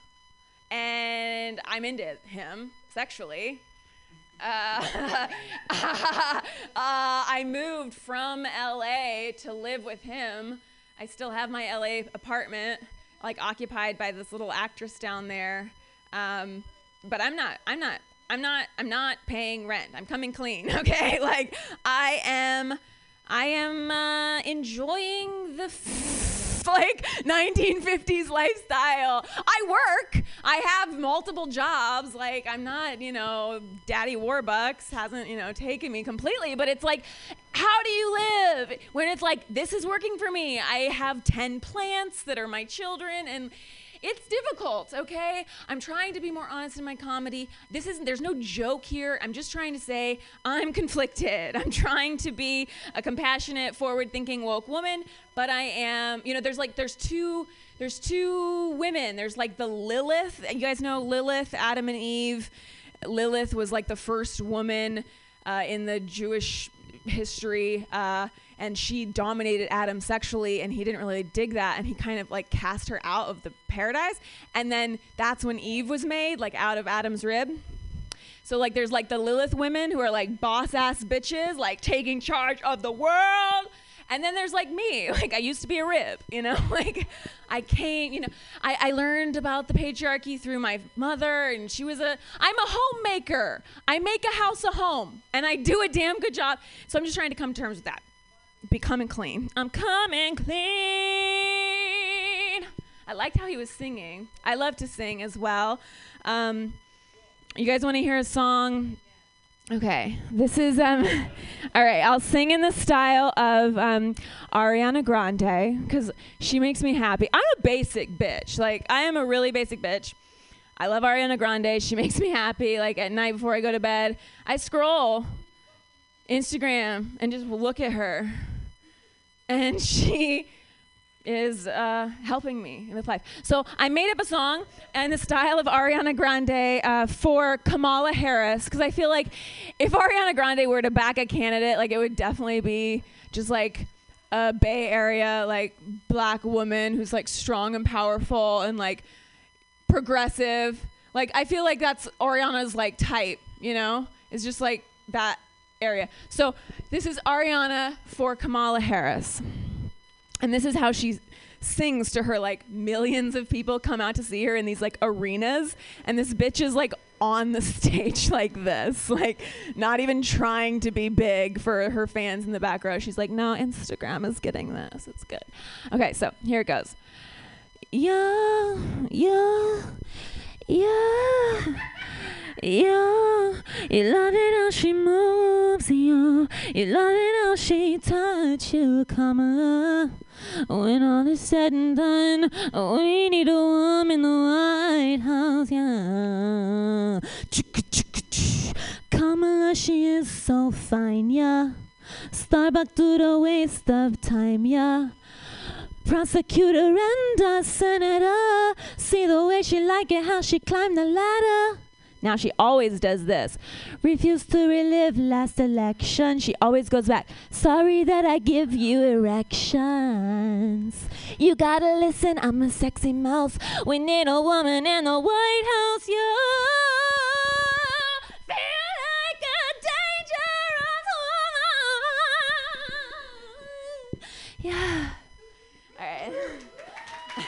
and I'm into him sexually. Uh, (laughs) uh, I moved from LA to live with him. I still have my LA apartment, like occupied by this little actress down there. Um, but I'm not. I'm not. I'm not. I'm not paying rent. I'm coming clean. (laughs) Okay. Like I am. I am uh, enjoying the f- like 1950s lifestyle. I work. I have multiple jobs. Like I'm not, you know, Daddy Warbucks hasn't, you know, taken me completely. But it's like, how do you live when it's like this is working for me? I have 10 plants that are my children, and it's difficult, okay? I'm trying to be more honest in my comedy. This isn't there's no joke here. I'm just trying to say I'm (laughs) conflicted. I'm trying to be a compassionate, forward-thinking woke woman, but I am, you know, there's like there's two there's two women. There's like the Lilith. You guys know Lilith, Adam and Eve. Lilith was like the first woman uh, in the Jewish history. Uh, and she dominated Adam sexually, and he didn't really dig that, and he kind of like cast her out of the paradise. And then that's when Eve was made, like out of Adam's rib. So like there's like the Lilith women who are like boss ass bitches, like taking charge of the world. And then there's like me, (laughs) like I used to be a rib, you know, (laughs) like I came, you know, I, I learned about the patriarchy through my mother, and she was a, I'm a homemaker. I make a house a home, and I do a damn good job. So I'm just trying to come to terms with that becoming clean. I'm coming clean. I liked how he was singing. I love to sing as well. Um, you guys want to hear a song? Okay, this is um. (laughs) all right, I'll sing in the style of um, Ariana Grande because she makes me happy. I'm a basic bitch. Like I am a really basic bitch. I love Ariana Grande. She (laughs) makes me happy. Like at night before I go to bed, I scroll Instagram and just look at her and (laughs) she is uh, helping me with life. So I made up a song in the style of Ariana Grande uh, for Kamala Harris because I feel like if Ariana Grande were to back a candidate, like it would definitely be just like a Bay Area like black woman who's like strong and powerful and like progressive. Like I feel like that's Ariana's like type, you know? It's just like that area. So this is Ariana for Kamala Harris. And this is how she sings to her like millions of people come out to see her in these like arenas. And this bitch is like on the (laughs) stage like this like not even trying to be big for her fans in the back row. She's like no instagram is getting this. It's good. Okay so here it goes. Yeah yeah yeah yeah, you love it how she moves you. You love it how she touch you, come When all is said and done, we need a woman in the White House, yeah. Kamala, she is so fine, yeah. Starbuck to the waste of time, yeah. Prosecutor and a senator. See the way she like it, how she climbed the ladder. Now she always does this. Refuse to relive last election. She always goes back. Sorry that I give you erections. You gotta listen, I'm a sexy mouse. We need a woman in the White House. You feel like a dangerous woman. Yeah. All right. (laughs)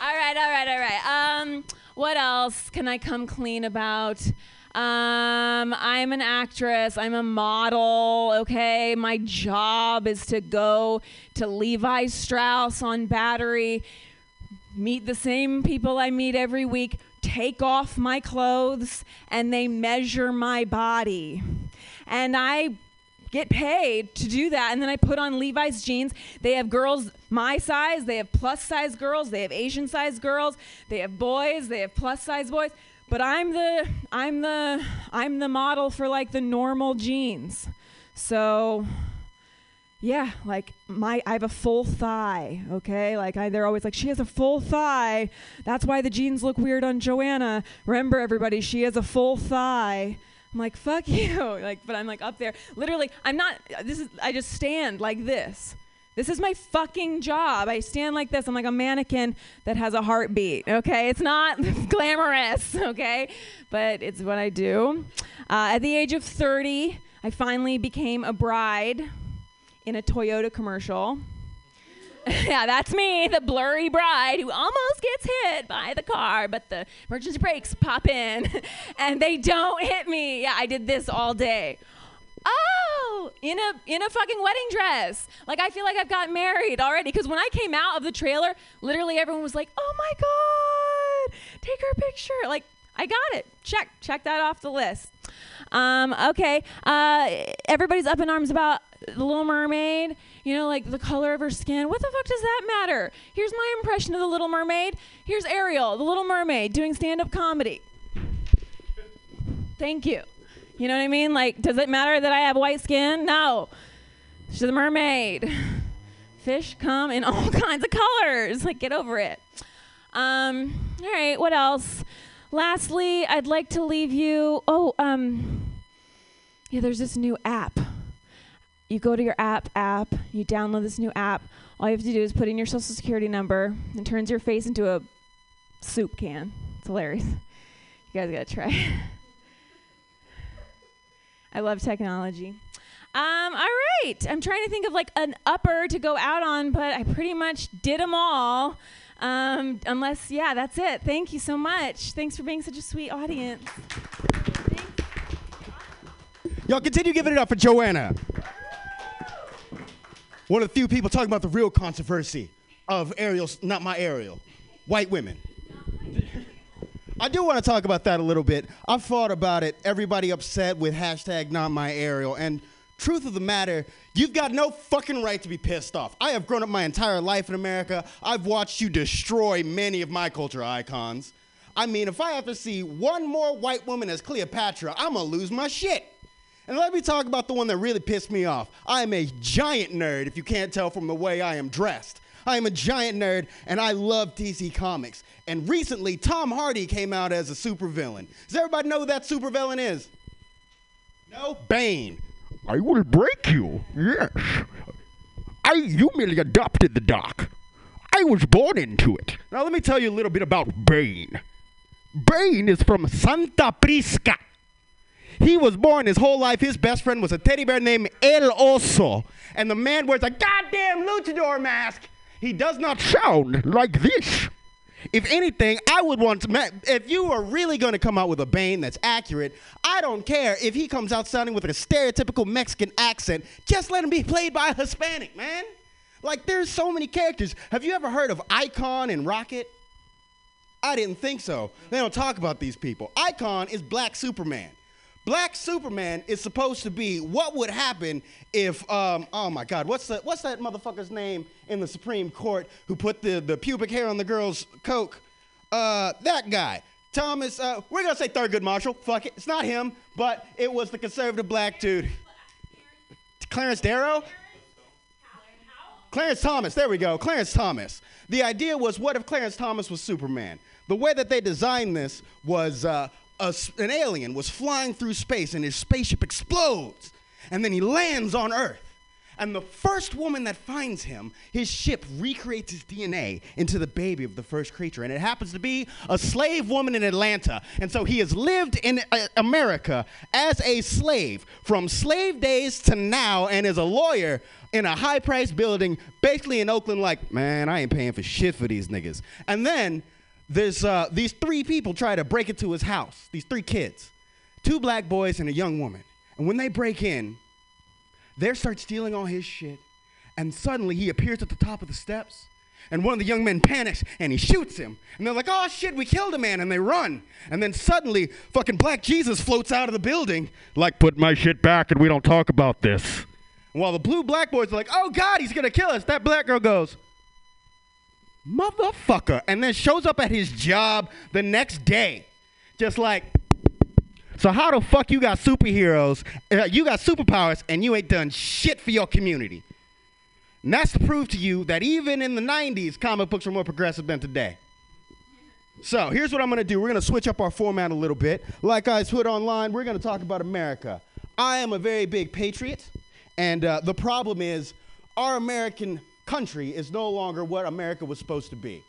all right, all right, all right. What else can I come clean about? Um, I'm an actress. I'm a model. Okay, my job is to go to Levi Strauss on Battery, meet the same people I meet every week, take off my clothes, and they measure my body, and I get paid to do that. And then I put on Levi's jeans. They have girls my size, they have plus size girls, they have Asian size girls, they have boys, they have plus size boys. But I'm the I'm the I'm the model for like the normal jeans. So yeah, like my I have a full thigh, okay? Like I, they're always like she has a full thigh. That's why the jeans look weird on Joanna. Remember everybody, she has a full thigh. I'm like, fuck (laughs) you. Like, but I'm like up there. Literally, I'm not this is I just stand like this. This is my fucking job. I stand like this. I'm like a mannequin that has a heartbeat. Okay, it's not (laughs) glamorous. Okay, but it's what I do. Uh, at the age of 30, I finally became a bride in a Toyota commercial. (laughs) yeah, that's me, the blurry bride who almost gets hit by the car, but the emergency brakes pop in (laughs) and they don't hit me. Yeah, I did this all day. Oh, in a in a fucking wedding dress. Like I feel like I've got married already because when I came out of the trailer, literally everyone was like, "Oh my god, take her picture!" Like I got it. Check check that off the list. Um, okay, uh, everybody's up in arms about the Little Mermaid. You know, like the color of her skin. What the fuck does that matter? Here's my impression of the Little Mermaid. Here's Ariel, the Little Mermaid, doing stand-up comedy. Thank you. You know what I mean? Like, does it matter that I have white skin? No. She's a mermaid. Fish come in all (laughs) kinds of colors. Like, get over it. Um, all right, what else? Lastly, I'd like to leave you. Oh, um, yeah, there's this new app. You go to your app app, you download this new app. All you have to do is put in your social security number and turns your face into a soup can. It's hilarious. You guys gotta try. (laughs) I love technology. Um, all right. I'm trying to think of like an upper to go out on, but I pretty much did them all. Um, unless, yeah, that's it. Thank you so much. Thanks for being such a sweet audience. Y'all continue giving it up for Joanna. One of the few people talking about the real controversy of Ariel's, not my Ariel, white women. I do want to talk about that a little bit. I've thought about it. Everybody upset with hashtag not my Ariel. And truth of the matter, you've got no fucking right to be pissed off. I have grown up my entire life in America. I've watched you destroy many of my culture icons. I mean, if I have to see one more white woman as Cleopatra, I'm gonna lose my shit. And let me talk about the one that really pissed me off. I am a giant nerd, if you can't tell from the way I am dressed. I am a giant nerd, and I love DC Comics. And recently, Tom Hardy came out as a supervillain. Does everybody know who that supervillain is? No? Bane. I will break you. Yes. I you merely adopted the dark. I was born into it. Now let me tell you a little bit about Bane. Bane is from Santa Prisca. He was born his whole life. His best friend was a teddy bear named El Oso. And the man wears a goddamn luchador mask. He does not sound like this. If anything, I would want to. If you are really going to come out with a Bane that's accurate, I don't care if he comes out sounding with a stereotypical Mexican accent. Just let him be played by a Hispanic, man. Like, there's so many characters. Have you ever heard of Icon and Rocket? I didn't think so. They don't talk about these people. Icon is Black Superman. Black Superman is supposed to be what would happen if, um, oh my God, what's the, what's that motherfucker's name in the Supreme Court who put the, the pubic hair on the girl's coke? Uh, that guy. Thomas, uh, we're gonna say Thurgood Marshall. Fuck it, it's not him, but it was the conservative black dude. Clarence Darrow? Clarence Thomas, there we go. Clarence Thomas. The idea was what if Clarence Thomas was Superman? The way that they designed this was uh, a an alien was flying through space and his spaceship explodes. And then he lands on Earth. And the first woman that finds him, his ship recreates his DNA into the baby of the first creature. And it happens to be a slave woman in Atlanta. And so he has lived in uh, America as a slave from slave days to now and is a lawyer in a high priced building, basically in Oakland, like, man, I ain't paying for shit for these niggas. And then there's uh, these three people try to break into his house, these three kids, two black boys and a young woman. And when they break in, they start stealing all his shit, and suddenly he appears at the top of the steps. And one of the young men panics and he shoots him. And they're like, oh shit, we killed a man. And they run. And then suddenly, fucking Black Jesus floats out of the building, like, put my shit back and we don't talk about this. And while the blue black boys are like, oh God, he's gonna kill us, that black girl goes, motherfucker. And then shows up at his job the next day. Just like, so how the fuck you got superheroes, uh, you got superpowers, and you ain't done shit for your community? And that's to prove to you that even in the 90s, comic books were more progressive than today. So here's what I'm gonna do. We're gonna switch up our format a little bit. Like I put online, we're gonna talk about America. I am a very big patriot, and uh, the problem is our American country is no longer what America was supposed to be.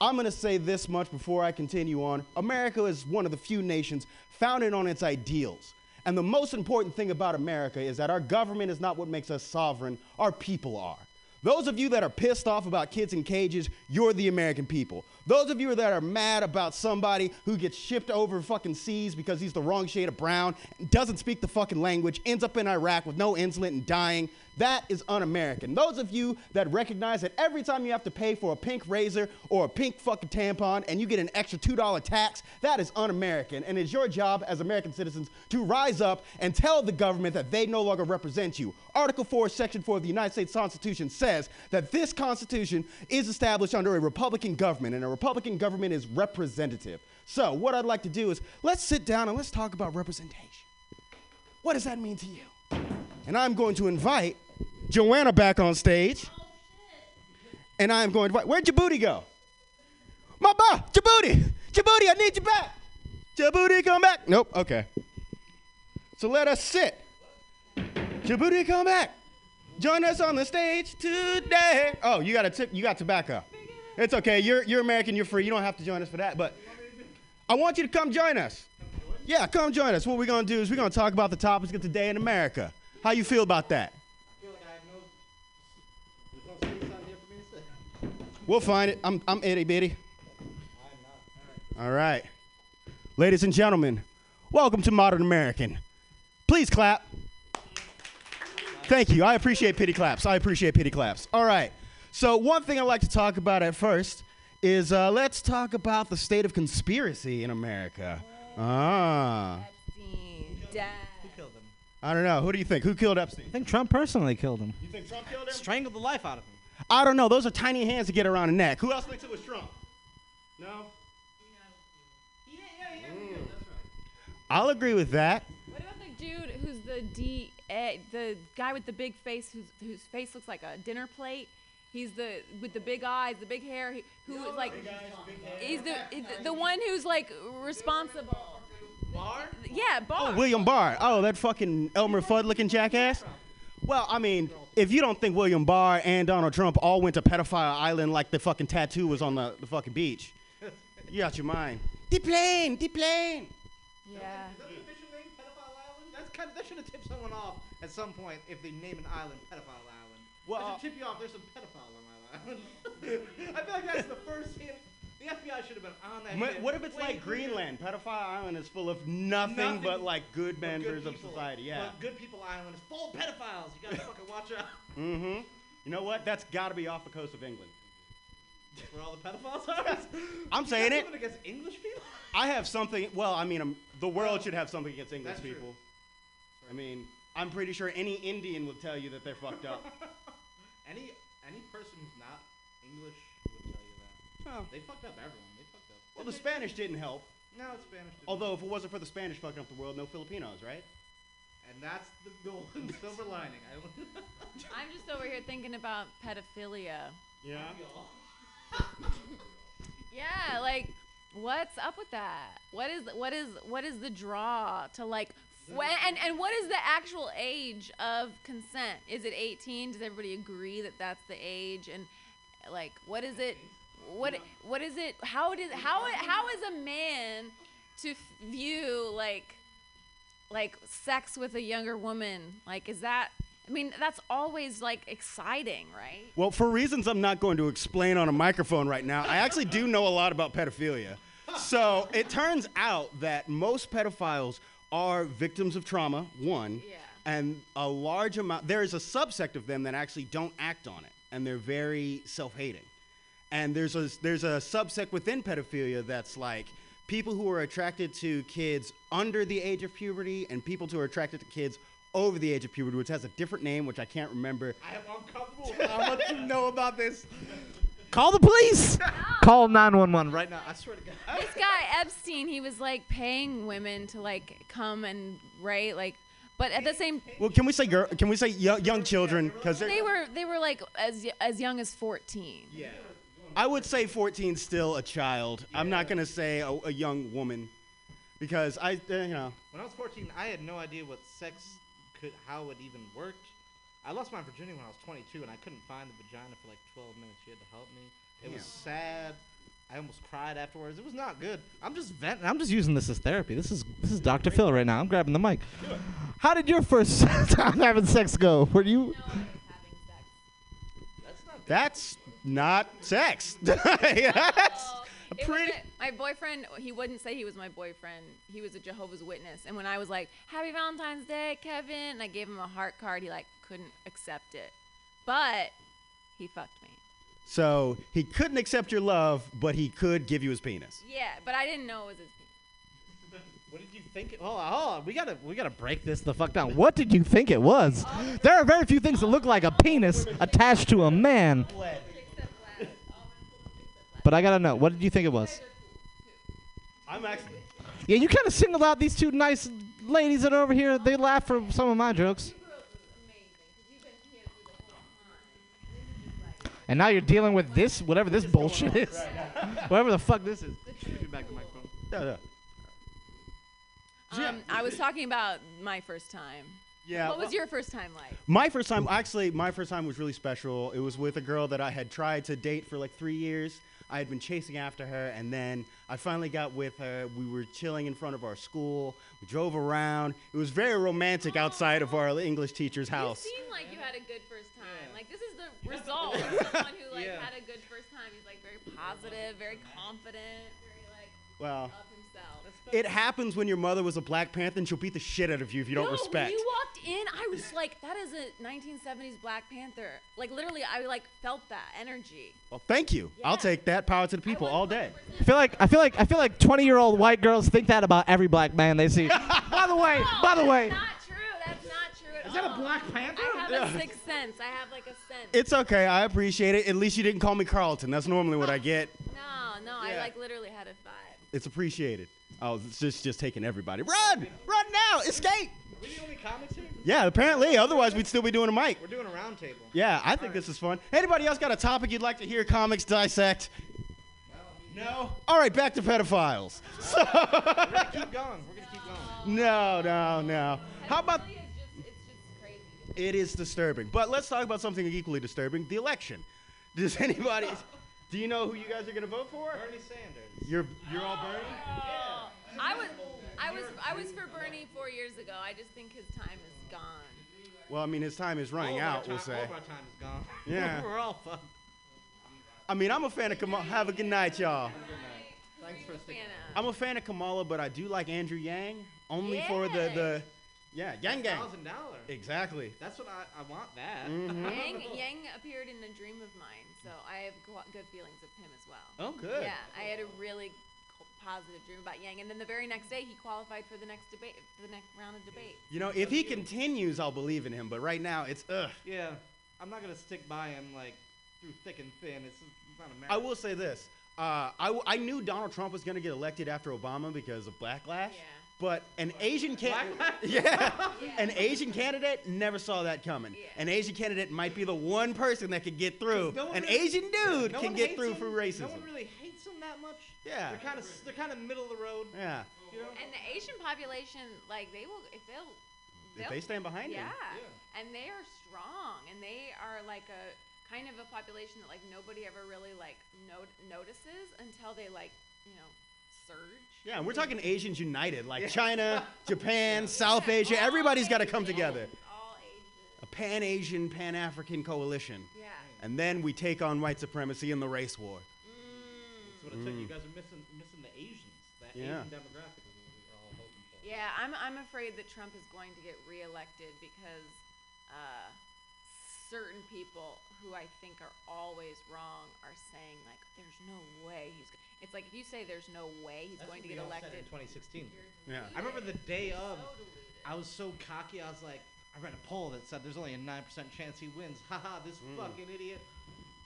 I'm gonna say this much before I continue on. America is one of the few nations founded on its ideals. And the most important thing about America is that our government is not what makes us sovereign, our people are. Those of you that are pissed off about kids in cages, you're the American people. Those of you that are mad about somebody who gets shipped over fucking seas because he's the wrong shade of brown, doesn't speak the fucking language, ends up in Iraq with no insulin and dying, that is un American. Those of you that recognize that every time you have to pay for a pink razor or a pink fucking tampon and you get an extra $2 tax, that is un American. And it's your job as American citizens to rise up and tell the government that they no longer represent you. Article 4, Section 4 of the United States Constitution says that this Constitution is established under a Republican government, and a Republican government is representative. So, what I'd like to do is let's sit down and let's talk about representation. What does that mean to you? And I'm going to invite Joanna back on stage. And I'm going to invite, where'd Djibouti go? Mama, Djibouti, Djibouti, I need you back. Djibouti, come back. Nope, okay. So let us sit. Djibouti, come back. Join us on the stage today. Oh, you got a tip, you got tobacco. It's okay. You're you're American. You're free. You don't have to join us for that. But I want you to come join us. Yeah, come join us. What we're gonna do is we're gonna talk about the topics of today in America. How you feel about that? We'll find it. I'm I'm itty bitty. All right, ladies and gentlemen, welcome to Modern American. Please clap. Thank you. I appreciate pity claps. I appreciate pity claps. All right. So one thing I'd like to talk about at first is uh, let's talk about the state of conspiracy in America. Ah. Epstein, dead. Who killed him? I don't know. Who do you think? Who killed Epstein? I think Trump personally killed him. You think Trump killed him? Strangled the life out of him. I don't know. Those are tiny hands to get around a neck. Who else thinks it was Trump? No? I'll agree with that. What about the dude who's the D, eh, the guy with the big face, whose whose face looks like a dinner plate? He's the with the big eyes, the big hair. He, who is like, he's the the- the one who's like responsible. Barr. Yeah, Barr. Oh, William Barr. Oh, that fucking Elmer Fudd looking jackass. Well, I mean, if you don't think William Barr and Donald Trump all went to Pedophile Island like the fucking tattoo was on the, the fucking beach, you out your mind. The plane, the plane. Yeah. kind of that should have tipped someone off at some point if they name an island Pedophile Island. Well, Well, should tip you off. There's some pedophiles on my island. (laughs) I feel like that's the first hint. The FBI should have been on that. Shit What if it's way like. Greenland? Pedophile Island is full of nothing, Nothing but like good but good members of people. society. Yeah. But Good People Island is full of pedophiles. You gotta (laughs) fucking watch out. Mm-hmm. You know what? That's got to be off the coast of England. Where all the pedophiles are. (laughs) I'm You saying got it. something against English people. (laughs) I have something. Well, I mean, um the world should have something against English That's true. people. I mean, I'm pretty sure any Indian will tell you that they're fucked up. Any any person who's not English would tell you that. They fucked up everyone. They fucked up. Well, the Spanish didn't help. No, it's Spanish. didn't. Although, if it wasn't for the Spanish fucking up the world, no Filipinos, right? and that's the golden (laughs) silver lining. I (laughs) I'm just over here thinking about pedophilia. Yeah. (laughs) Yeah, like what's up with that? What is what is what is the draw to like when, and and what is the actual age of consent? Is it 18? Does everybody agree that that's the age? And like what is it? What what is it? How is how how is a man to f- view like like sex with a younger woman? Like is that I mean, that's always like exciting, right? Well, for reasons I'm not going to explain on a microphone right now, I actually do know a lot about pedophilia. So it turns out that most pedophiles are victims of trauma, one, and a large amount, there is a subsect of them that actually don't act on it, and they're very self hating. And there's a, there's a subsect within pedophilia that's like people who are attracted to kids under the age of puberty and people who are attracted to kids over the age of puberty, which has a different name, which I can't remember. I am uncomfortable with how much you know about this. Call the police. (laughs) Call 911 right now. I swear to God. this guy Epstein, he was like paying women to like come and right, like, but at the same, Well, can we say girl? Can we say young, young children? Because they were they were like as as young as 14. Yeah. I would say 14 's still a child. I'm not gonna say a, a young woman, because I, uh, you know. When I was 14, I had no idea what sex could, how it even worked. I lost my virginity when I was 22, and I couldn't find the vagina for like 12 minutes. She had to help me. It was sad. I almost cried afterwards. It was not good. I'm just venting. I'm just using this as therapy. This is this is Dr. Phil right now. I'm grabbing the mic. How did your first (laughs) time having sex go? Were you? That's not sex. (laughs) That's It pretty. my boyfriend, he wouldn't say he was my boyfriend. He was a Jehovah's Witness. And when I was like, "Happy Valentine's Day, Kevin," and I gave him a heart card, he like couldn't accept it. But he fucked me. So he couldn't accept your love, but he could give you his penis. Yeah, but I didn't know it was his. What did you think? It, hold on, hold on. We gotta we gotta break this the fuck down. What did you think it was? There are very few things that look like a penis attached to a man. But I gotta know. What did you think it was? I'm actually. Yeah, you kind of singled out these two nice ladies that are over here. They laugh for some of my jokes. And now you're dealing with this, whatever this bullshit is. (laughs) whatever the fuck this is. Back the microphone. Yeah, yeah. Um, I was talking about my first time. Yeah, What was well- your first time like? My first time, actually, my first time was really special. It was with a girl that I had tried to date for like three years. I had been chasing after her, and then I finally got with her. We were chilling in front of our school. We drove around. It was very romantic outside of our English teacher's house. You seem like you had a good first time. Like this is the result of someone who like (laughs) Yeah. had a good first time. He's like very positive, very confident, very like Well, of himself. It happens when your mother was a Black Panther, and she'll beat the shit out of you if you don't no, respect. When you walked in, I was like, that is a 1970s Black Panther. Like literally, I like felt that energy. Well, thank you. I'll take that. Power to the people all day. I feel like I feel like I feel like 20 year old white girls think that about every black man they see. (laughs) by the way, by the way, That's Not true. That's not true Is that a. Black Panther? I have Yeah. a sixth sense. I have like a sense. It's okay. I appreciate it. At least you didn't call me Carlton. That's normally what I get. no, no, I like literally had a vibe. It's appreciated. Oh, it's just just taking everybody. Run! Run now! Escape! Are we the only comics here? Yeah, apparently. Otherwise, we'd still be doing a mic. We're doing a round table. Yeah, I think this is fun. Anybody else got a topic you'd like to hear comics dissect? No. All right, back to pedophiles. So, We're gonna keep going. We're gonna keep going. (laughs) no, no, no. How about? It is disturbing, but let's talk about something equally disturbing: the election. Does anybody? Do you know who you guys are gonna vote for? Bernie Sanders. You're you're all Bernie. I was I was I was for Bernie four years ago. I just think his time is gone. Well, I mean, his time is running All of our out. We'll say. All of our time is gone. (laughs) Yeah. We're all fucked. I mean, I'm a fan of Kamala. Have a good night, y'all. Thanks for sticking. I'm a fan of Kamala, but I do like Andrew Yang only for the the yeah Yang Gang. Thousand dollars. Exactly. That's what I, I want. That. Mhm. (laughs) Yang Yang appeared in a dream of mine, so I have good feelings of him as well. Oh, good. Yeah, I had a really co- positive dream about Yang, and then the very next day he qualified for the next debate, the next round of debate. You know, if he continues, I'll believe in him. But right now, it's ugh. Yeah. I'm not gonna stick by him like through thick and thin. It's, it's not America. I will say this. Uh, I, w- I knew Donald Trump was going to get elected after Obama because of backlash. Yeah. But an Asian candidate, (laughs) (laughs) yeah, an Asian candidate never saw that coming. Yeah. An Asian candidate might be the one person that could get through. No one An really- Asian dude no can get hates through him. for No racism. one really hates him that much. Yeah. They're kind of they're kind of middle of the road. Yeah. You know. And the Asian population, like they will, if they'll, If they'll- they stand behind him. yeah. and they are strong, and they are like a kind of a population that like nobody ever really like no- notices until they like you know surge. Yeah, and we're talking Asians united, like China, (laughs) Japan, South Asia. Everybody's got to come together. All ages. A Pan Asian, Pan African coalition. Yeah. And then we take on white supremacy in the race war. That's what I said. Mm. You guys are missing missing the Asians. That Yeah. Asian demographic is what we're all hoping for. Yeah, I'm I'm afraid that Trump is going to get reelected because uh, certain people who I think are always wrong are saying like, "There's no way he's." Go-. It's like if you say there's no way he's That's going to we get all said elected. in 2016. Yeah. I remember the day of. So I was so cocky. I was like, I read a poll that said there's only a nine percent chance he wins. Haha, this Mm. fucking idiot.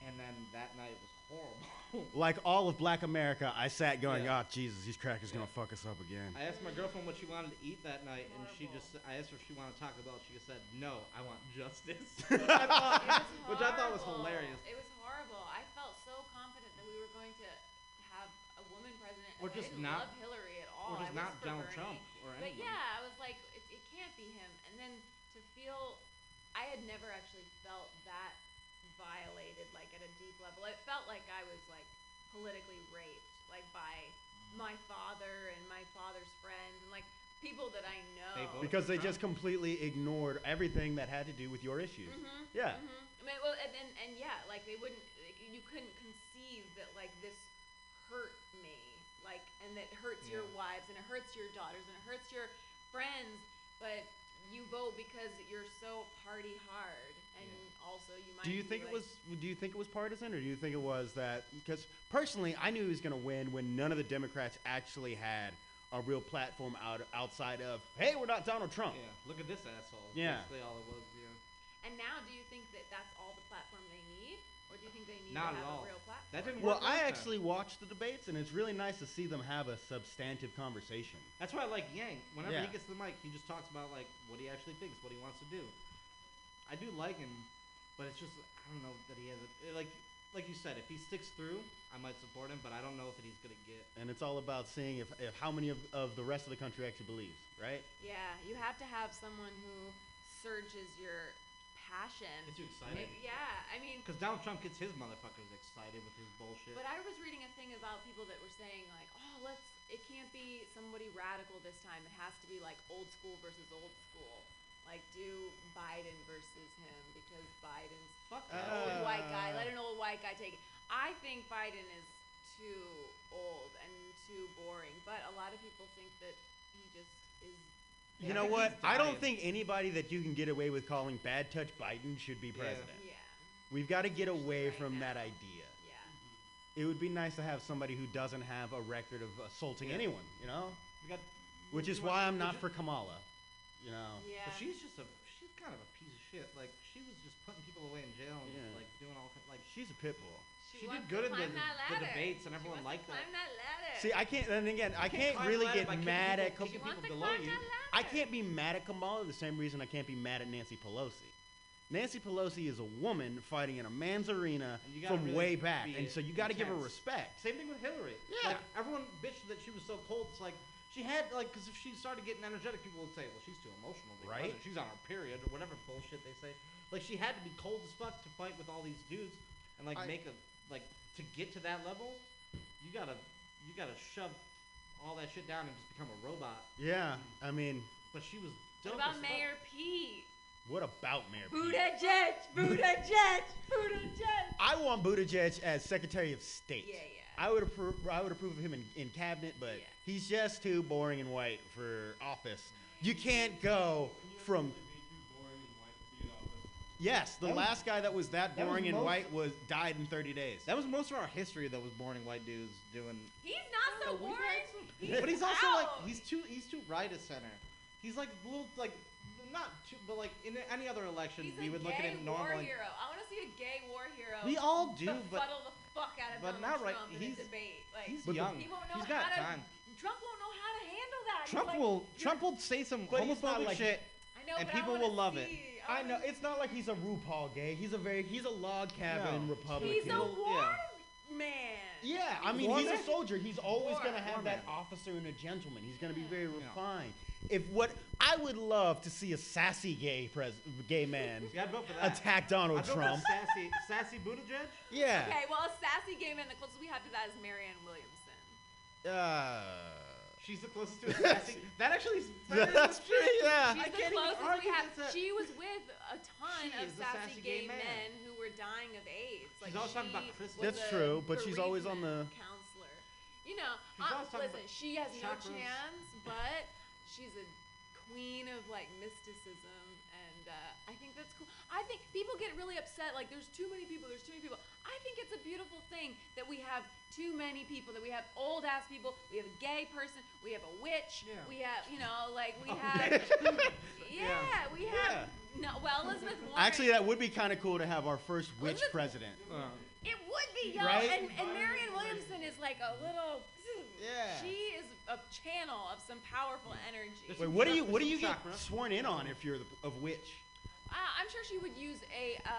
And then that night was horrible. (laughs) Like all of black America, I sat going, Yeah. oh, Jesus, these crackers going to fuck us up again. I asked my girlfriend what she wanted to eat that night, and she just. I asked her if she wanted Taco Bell. She just said, "No, I want justice," (laughs) I thought, which I thought was hilarious. It was horrible. I felt so confident that we were going to have a woman president. Or and I just didn't not- love Hillary at all. or just I was not for Donald Bernie. Trump or But anyone. yeah, I was like, it, it can't be him. And then to feel, I had never actually felt that violated, like at a deep level. It felt like I was like politically raped, like by my father and my father's friends and like people that I know. Because they just completely ignored everything that had to do with your issues. Mhm, Yeah. mhm. I mean, well, and, and and yeah, like they wouldn't, like, you couldn't conceive that like this hurt me, like, and that hurts your wives and it hurts your daughters and it hurts your friends, but you vote because you're so party hard, and also you might. Do you be, think it was? Do you think it was partisan, or do you think it was that? Because personally, I knew he was going to win when none of the Democrats actually had a real platform out outside of, "Hey, we're not Donald Trump." Yeah, look at this asshole. Yeah. Basically all it was. Yeah. And now, do you think that that's all the platform they need, or do you think they need Not to have all. a real platform? That didn't Well, work I last time. actually watched the debates, and it's really nice to see them have a substantive conversation. That's why I like Yang. Whenever Yeah. he gets to the mic, he just talks about like what he actually thinks, what he wants to do. I do like him, but it's just I don't know that he has a eh, like like you said. If he sticks through, I might support him, but I don't know if he's gonna get. And it's all about seeing if, if how many of, of the rest of the country actually believes, right? Yeah, you have to have someone who surges your passion. Gets you excited. Maybe- yeah, I mean, Because Donald Trump gets his motherfuckers excited with his bullshit. But I was reading a thing about people that were saying like, oh, let's. It can't be somebody radical this time. It has to be like old school versus old school. Like do Biden versus him because Biden's Fuck an that. old white guy. Uh. Let an old white guy take it. I think Biden is too old and too boring. But a lot of people think that he just is. You know what? I don't think anybody that you can get away with calling bad touch Biden should be president. Yeah. We've got to get away from that idea. Yeah. It would be nice to have somebody who doesn't have a record of assaulting Yeah. anyone, you know? We got, Which is why I'm not for Kamala. You know? Yeah. But she's just a she's kind of a piece of shit. Like she was just putting people away in jail and Yeah. like doing all ki- like She's a pit bull. she, wants did good to in the, climb that the ladder. debates and She everyone wants liked to that. climb that ladder. See, I can't. And again, I can't can't climb really the ladder get kicking mad people- at. Kam- kicking She wants people to below climb you. that ladder. I can't be mad at Kamala the same reason I can't be mad at Nancy Pelosi. Nancy Pelosi is a woman fighting in a man's arena And you gotta from really way back, be and so you got to give her intense. respect. Same thing with Hillary. Yeah. Like everyone bitched that she was so cold. It's like she had like because if she started getting energetic, people would say, "Well, she's too emotional." to Right. She's on her period or whatever bullshit they say. Like she had to be cold as fuck to fight with all these dudes and like I- make a like to get to that level. You gotta you gotta shove all that shit down and just become a robot. Yeah, I mean, But she was dope What dope about as fuck. Mayor Pete? what about Mayor Pete? Buttigieg, Buttigieg, Buttigieg. I want Buttigieg as Secretary of State. Yeah, yeah. I would approve. I would approve of him in, in cabinet, but he's just too boring and white for office. You can't go from. Yes, the That was- last guy that was that that was boring and white was died in 30 days. That was most of our history that was boring white dudes doing. He's not so boring. but he's also out. like he's too he's too right of center. He's like a little like not too, but like in any other election He's we a would look at gay it war normally. hero. I want to see a gay war hero. We all do, but- the fuck out of but Donald not right- Trump in he's- a debate. Like, he's young. He won't know He's how got to. time. Trump won't know how to handle that. Trump like, will Trump will say some But he's homophobic like- shit, I know, and but I people will love it. see- I know it's not like he's a RuPaul gay. He's a very he's a log cabin No. Republican. He's a Well, war man. Yeah, I mean War he's a soldier. He's always War. gonna have War that man. officer and a gentleman. He's gonna be very refined. If what I would love to see a sassy gay pres gay man Yeah, I'd vote for that. attack Donald I'd vote for Trump. sassy sassy Buttigieg. Yeah. Okay, well, a sassy gay man, the closest we have to that is Marianne Williamson. Uh, She's the closest to a sassy. that actually is. (laughs) That's pretty. Yeah. She's I the can't even closest we argue have. against that. She was with a ton She of is a sassy, sassy gay, gay man. men who were dying of AIDS. Like She's always talking about she was That's a true, but she's always on bereavement the- counselor. You know, She's uh, always talking listen, about she has chakras. no chance, but she's a queen of like mysticism, and uh, I think that's cool. I think people get really upset. Like, there's too many people. There's too many people. I think it's a beautiful thing that we have too many people. That we have old ass people. We have a gay person. We have a witch. Yeah. We have, you know, like we (laughs) A have. witch. (laughs) yeah, we have. No, well, Elizabeth Warren. Actually, that would be kind of cool to have our first witch Elizabeth- president. It would be. Right? And, and Marianne Williamson is like a little. Yeah. She is a channel of some powerful energy. Wait, what do you what do you get Chakra. sworn in on if you're the, of which? Uh, I'm sure she would use a uh,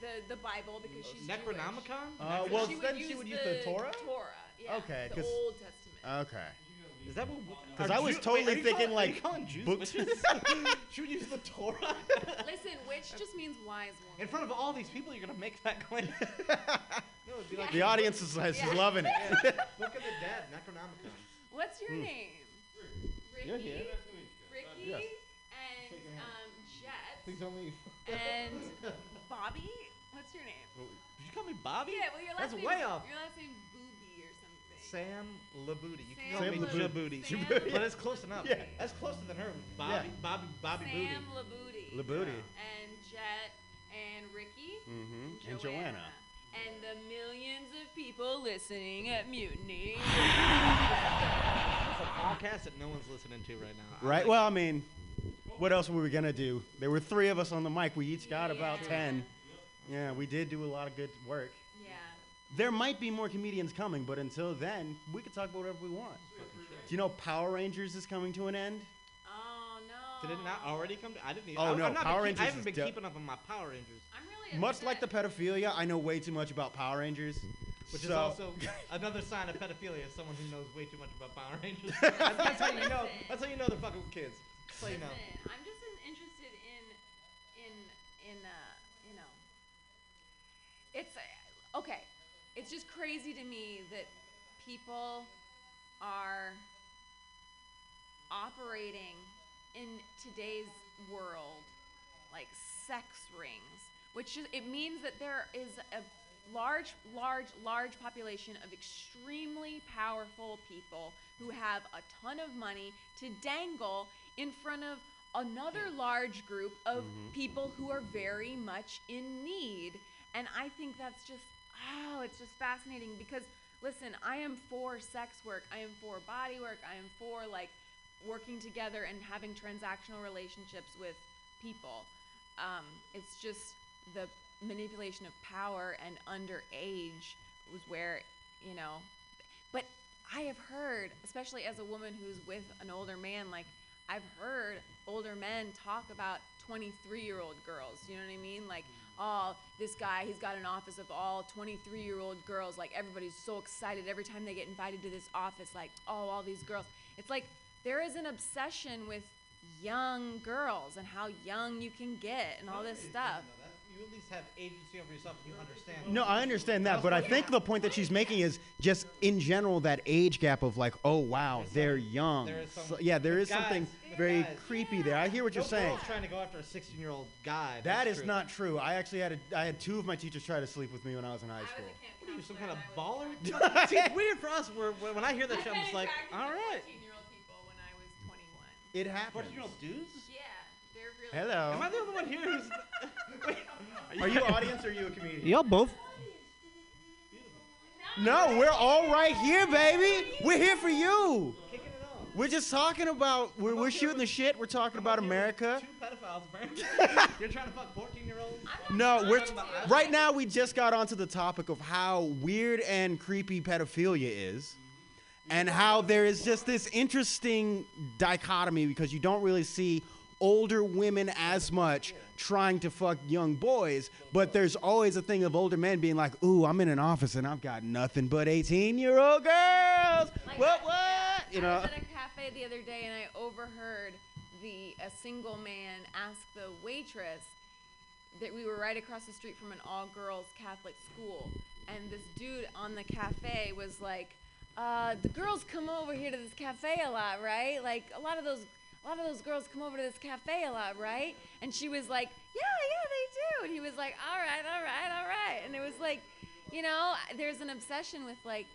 the the Bible because she's Necronomicon? Jewish. Uh, So well, she would then use she would use the Torah? Torah, yeah. Okay, the Old Testament. Okay. Is that what? Because I was Jew- totally wait, thinking calling- like you Jews books. witches? (laughs) (laughs) Should we use the Torah? Listen, witch just means wise woman. In front of all these people, you're gonna make that claim. (laughs) no, it'd be like the audience is, is Yeah. loving it. Book of the Dead, Necronomicon. What's your Hmm. name? Ricky. You're here. Ricky Yes. and um, Jet Please don't leave. and (laughs) Bobby. What's your name? Did you call me Bobby? Yeah, well, your last That's name. way off. Your last name Booby or something. Sam Labooty. You Sam can call me Labooty. Jabooty. Sam Jabooty. But it's close enough. Yeah. That's closer than her. Bobby, Yeah. Bobby, Bobby Sam Booty. Labooty. Labooty. And Jet and Ricky. Mm-hmm. And Joanna. And the millions of people listening at Mutiny. (laughs) It's a podcast that no one's listening to right now. Right. Well, I mean, what else were we gonna do? There were three of us on the mic. We each got about Yeah. ten. Yeah, we did do a lot of good work. Yeah. There might be more comedians coming, but until then, we could talk about whatever we want. Do you know Power Rangers is coming to an end? Oh no. Did it not already come to? I didn't. Even, Oh, I, no, I'm not Power been keep- I Rangers haven't is been dope. keeping up on my Power Rangers. I'm really Much like the pedophilia, I know way too much about Power Rangers. Which is So- also (laughs) another sign of pedophilia. Is someone who knows way too much about Power Rangers. (laughs) that's, that's how you know. That's how you know they're fucking with kids. Just so you know. Listen, I'm just in- interested in, in, in, uh, you know, it's uh, okay. It's just crazy to me that people are operating in today's world like sex rings, which is, it means that there is a large, large, large population of extremely powerful people who have a ton of money to dangle in front of another large group of Mhm. people who are very much in need. And I think that's just, oh, it's just fascinating because, listen, I am for sex work, I am for body work, I am for like working together and having transactional relationships with people. Um, it's just the manipulation of power and underage was where, you know, but I have heard, especially as a woman who's with an older man, like I've heard older men talk about 23 year old girls. You know what I mean? Like, mm-hmm. oh, this guy, he's got an office of all 23 year old girls. Like, everybody's so excited every time they get invited to this office. Like, oh, all these girls. It's like there is an obsession with young girls and how young you can get and all this stuff. You you at least have agency over yourself and you understand. No, I understand that, but I think the point that she's making is just in general that age gap of like, oh wow, they're young. there is some- So- yeah, there is the is something very guys. creepy there. I hear what you're No saying. girl's trying to go after a 16 year old guy. That That's is true. not true. I actually had a, I had two of my teachers try to sleep with me when I was in high school. What are you, some kind of baller? (laughs) See, it's weird for us. Where, when when I hear that shit, I'm just like, (laughs) all right. It happens. 14 year old dudes? Yeah, they're really. Hello. Am I the only one here who's. (laughs) Are you an audience or are you a comedian? Y'all both. No, we're all right here, baby. We're here for you. We're just talking about we're, we're shooting the shit. We're talking about America. Two pedophiles. (laughs) You're trying to fuck 14 year olds? No, we're right now. We just got onto the topic of how weird and creepy pedophilia is, and how there is just this interesting dichotomy because you don't really see older women as much trying to fuck young boys, but there's always a thing of older men being like, "Ooh, I'm in an office and I've got nothing but 18-year-old girls." What? What? You know. I was at a cafe the other day and I overheard the a single man ask the waitress that we were right across the street from an all-girls Catholic school, and this dude on the cafe was like, uh, "The girls come over here to this cafe a lot, right? Like a lot of those." A lot of those girls come over to this cafe a lot, right? And she was like, "Yeah, yeah, they do." And he was like, "All right, all right, all right." And it was like, you know, there's an obsession with like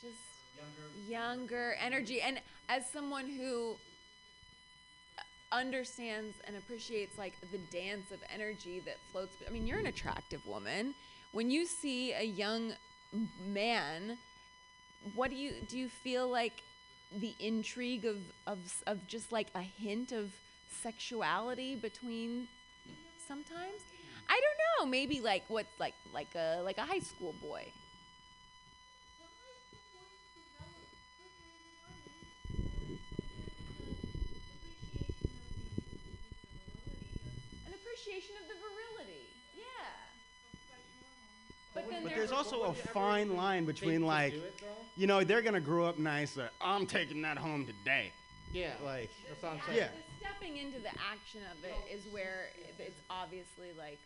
just younger younger energy and as someone who understands and appreciates like the dance of energy that floats i mean you're an attractive woman when you see a young man what do you do you feel like the intrigue of of of just like a hint of sexuality between sometimes? I don't know. Maybe like what like like a like a high school boy. An appreciation of But But there's, there's also a fine line between like, you know, they're gonna grow up nice. Like, I'm taking that home today. Yeah. Like, That's what I'm yeah, the stepping into the action of it is where it's obviously like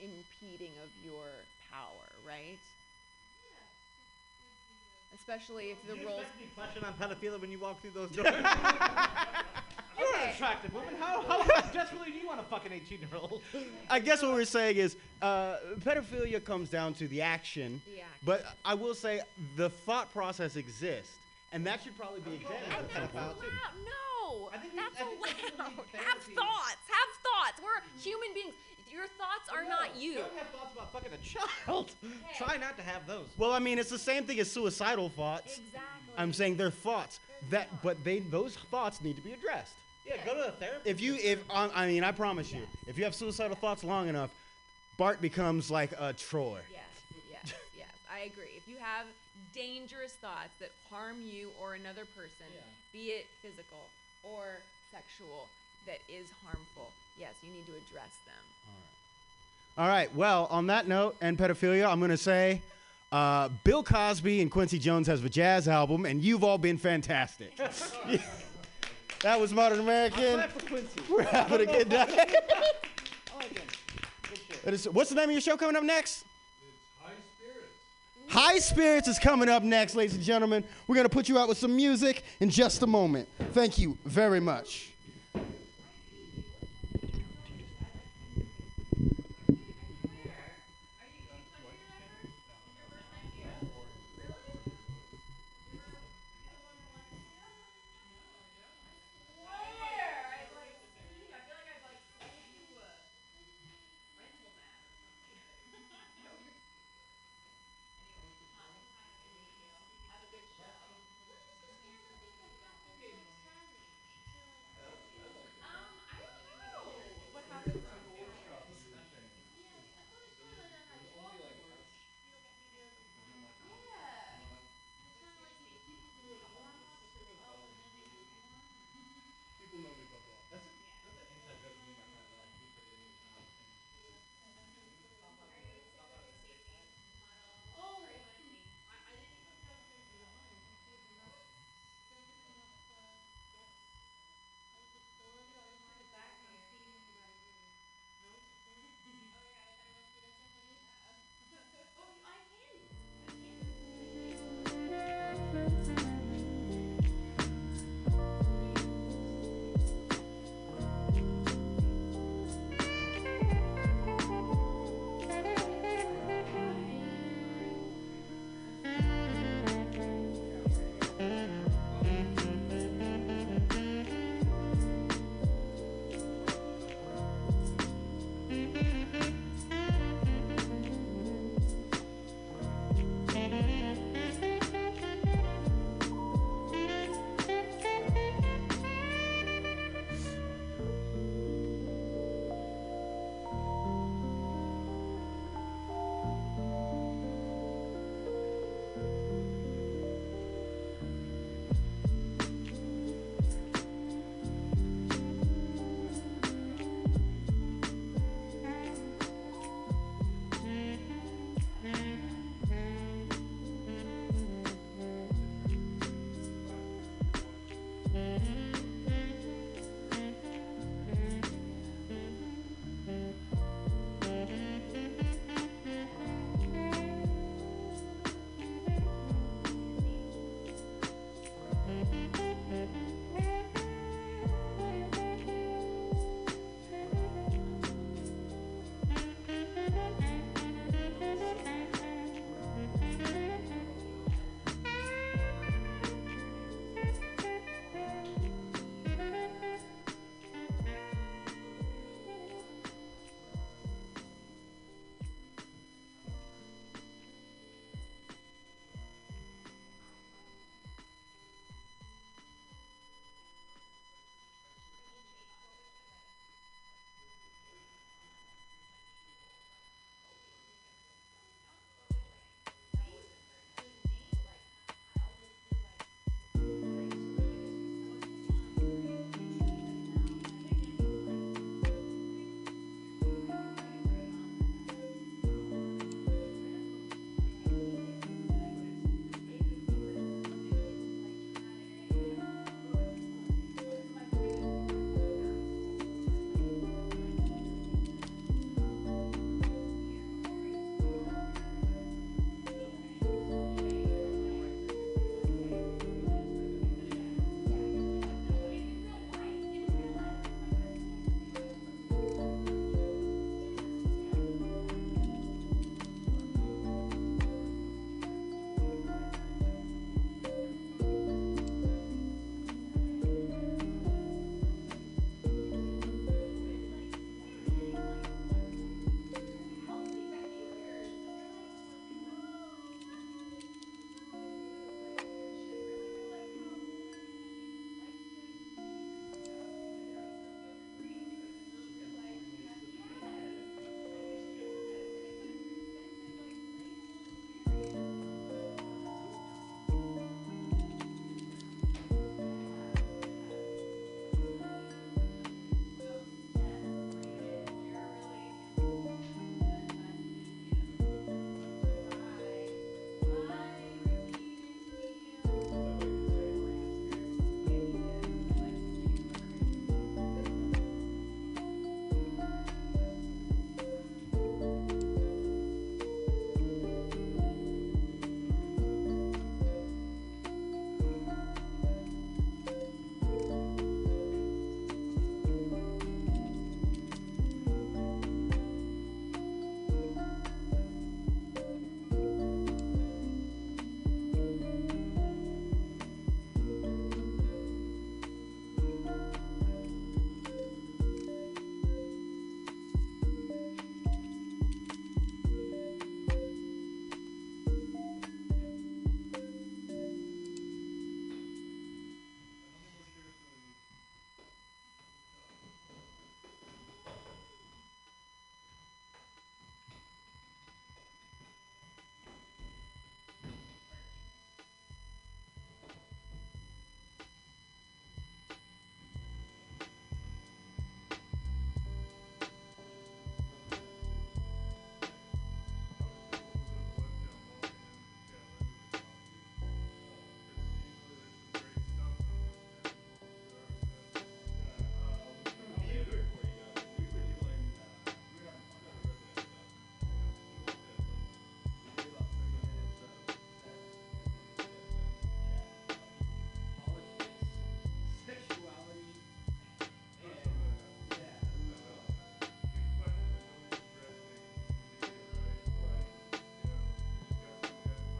impeding of your power, right? Especially if the roles. Question on pedophilia when you walk through those (laughs) doors. You're an attractive woman. How, how (laughs) desperately do you want to fuck an 18 year old? I guess what we're saying is uh, pedophilia comes down to the action, The action. but I will say the thought process exists, and that should probably be examined. at some point. Wow, no, that's allowed. Have thoughts. Have thoughts. We're human beings. Your thoughts are not you. Don't have thoughts about fucking a child. Try not to have those. Well, I mean, it's the same thing as suicidal thoughts. Exactly. I'm saying they're thoughts that, but they those thoughts need to be addressed. Yeah, go to a therapist. If you, if um, I mean, I promise you, if you have suicidal thoughts long enough, Bart becomes like a Troy. Yes, yes, yes. I agree. If you have dangerous thoughts that harm you or another person, be it physical or sexual, that is harmful, yes, you need to address them. All right. Well, on that note and pedophilia, I'm gonna say, uh, Bill Cosby and Quincy Jones has a jazz album, and you've all been fantastic. (laughs) (laughs) that was Modern American. Clap for Quincy. (laughs) We're having a good day. Like him. It is- What's the name of your show coming up next? High Spirits. High Spirits is coming up next, ladies and gentlemen. We're going to put you out with some music in just a moment. Thank you very much.